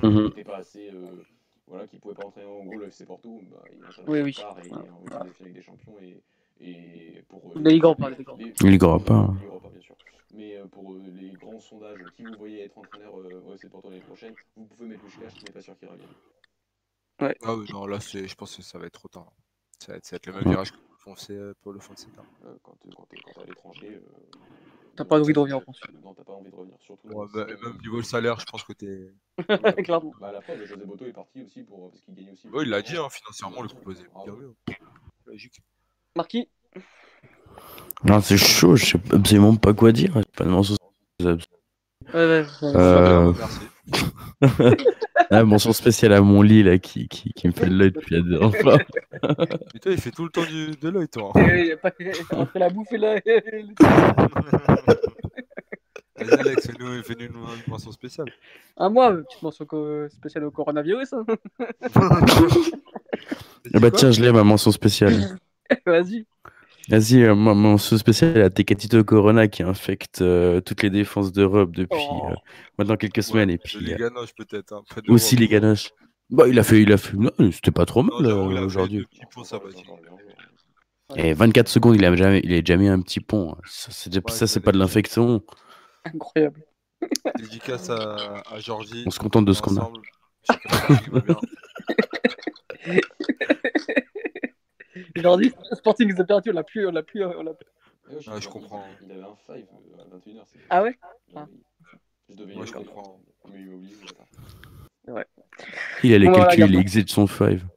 B: qui mhm. pas assez euh, voilà, qui pouvait pas entraîner en gros le FC Porto. Bah, il entraîne
A: oui, oui.
B: part et il est en voilà. avec des champions et, et pour
A: les, les grands pas,
D: les grands. Les, les.
B: Les grands pas, bien sûr. Mais pour les grands sondages, qui vous voyez être entraîneur au FC Porto l'année prochaine, vous pouvez mettre Luis Castro, mais pas sûr qu'il revienne.
A: Ouais.
C: Ah oui, non, là, je pense que ça va être trop tard. Ça va être, ça va être le même virage que foncé pour le Fonseca.
B: Euh, quand tu es, à l'étranger. Euh,
A: t'as pas envie de revenir en France
B: Non, t'as pas envie de revenir. Surtout.
C: Ouais, bah, même niveau le salaire, je pense que t'es. *laughs*
A: Clairement.
B: Bah, à la fin, José Boto est parti aussi pour... parce qu'il gagne aussi.
C: Ouais, il l'a dit, hein, financièrement, le proposait. Ah, bien ouais. Logique.
A: Marquis
D: Non, c'est chaud, je sais absolument pas quoi dire. Pas de.
A: Ouais, ouais,
D: euh... Merci. *laughs* Ah, mention spéciale à mon lit là qui, qui, qui me fait l'œil depuis fois. *laughs*
C: Et toi, il fait tout le temps du, de l'œil, toi.
A: Il a pas fait la bouffe et l'œil. *laughs*
C: Vas-y, Alex, fais-nous fais une, mention spéciale.
A: Ah, moi, petite mention spéciale au coronavirus. Hein.
D: ah bah tiens, je l'ai ma mention spéciale.
A: Vas-y.
D: Vas-y, euh, mon spécial à Tecatito Corona qui infecte euh, toutes les défenses d'Europe depuis oh. euh, maintenant quelques semaines. et puis,
C: les ganoches peut-être. Hein,
D: aussi les ganoches. Bah, il a fait, il a fait. Non, c'était pas trop mal aujourd'hui. Et 24 secondes, il a jamais, il a déjà mis un petit pont. Ça, c'est, ça, c'est pas de l'infection.
A: Incroyable. *laughs*
C: Dédicace à, à Georgie.
D: On se contente de ce qu'on a. *laughs*
A: Aujourd'hui, Sporting is the on l'a plus. On l'a plus, on l'a
C: plus. Ah, je comprends.
B: Il avait un 5 euh, à 21h.
A: Ah ouais ah.
B: Je devais ouais, je comprends. Mais il m'a oublié.
A: Ouais.
D: Il a les bon, calculs, il exit son 5.
A: bon.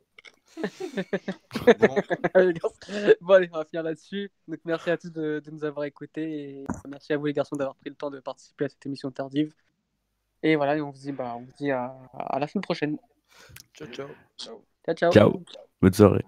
A: *laughs* bon, allez, on va finir là-dessus. Donc, merci à tous de, de, nous avoir écoutés et merci à vous, les garçons, d'avoir pris le temps de participer à cette émission tardive. Et voilà, on vous dit, bah, on vous dit à, à la semaine prochaine.
C: Ciao, ciao.
A: Ciao, ciao.
D: Ciao. Bonne soirée.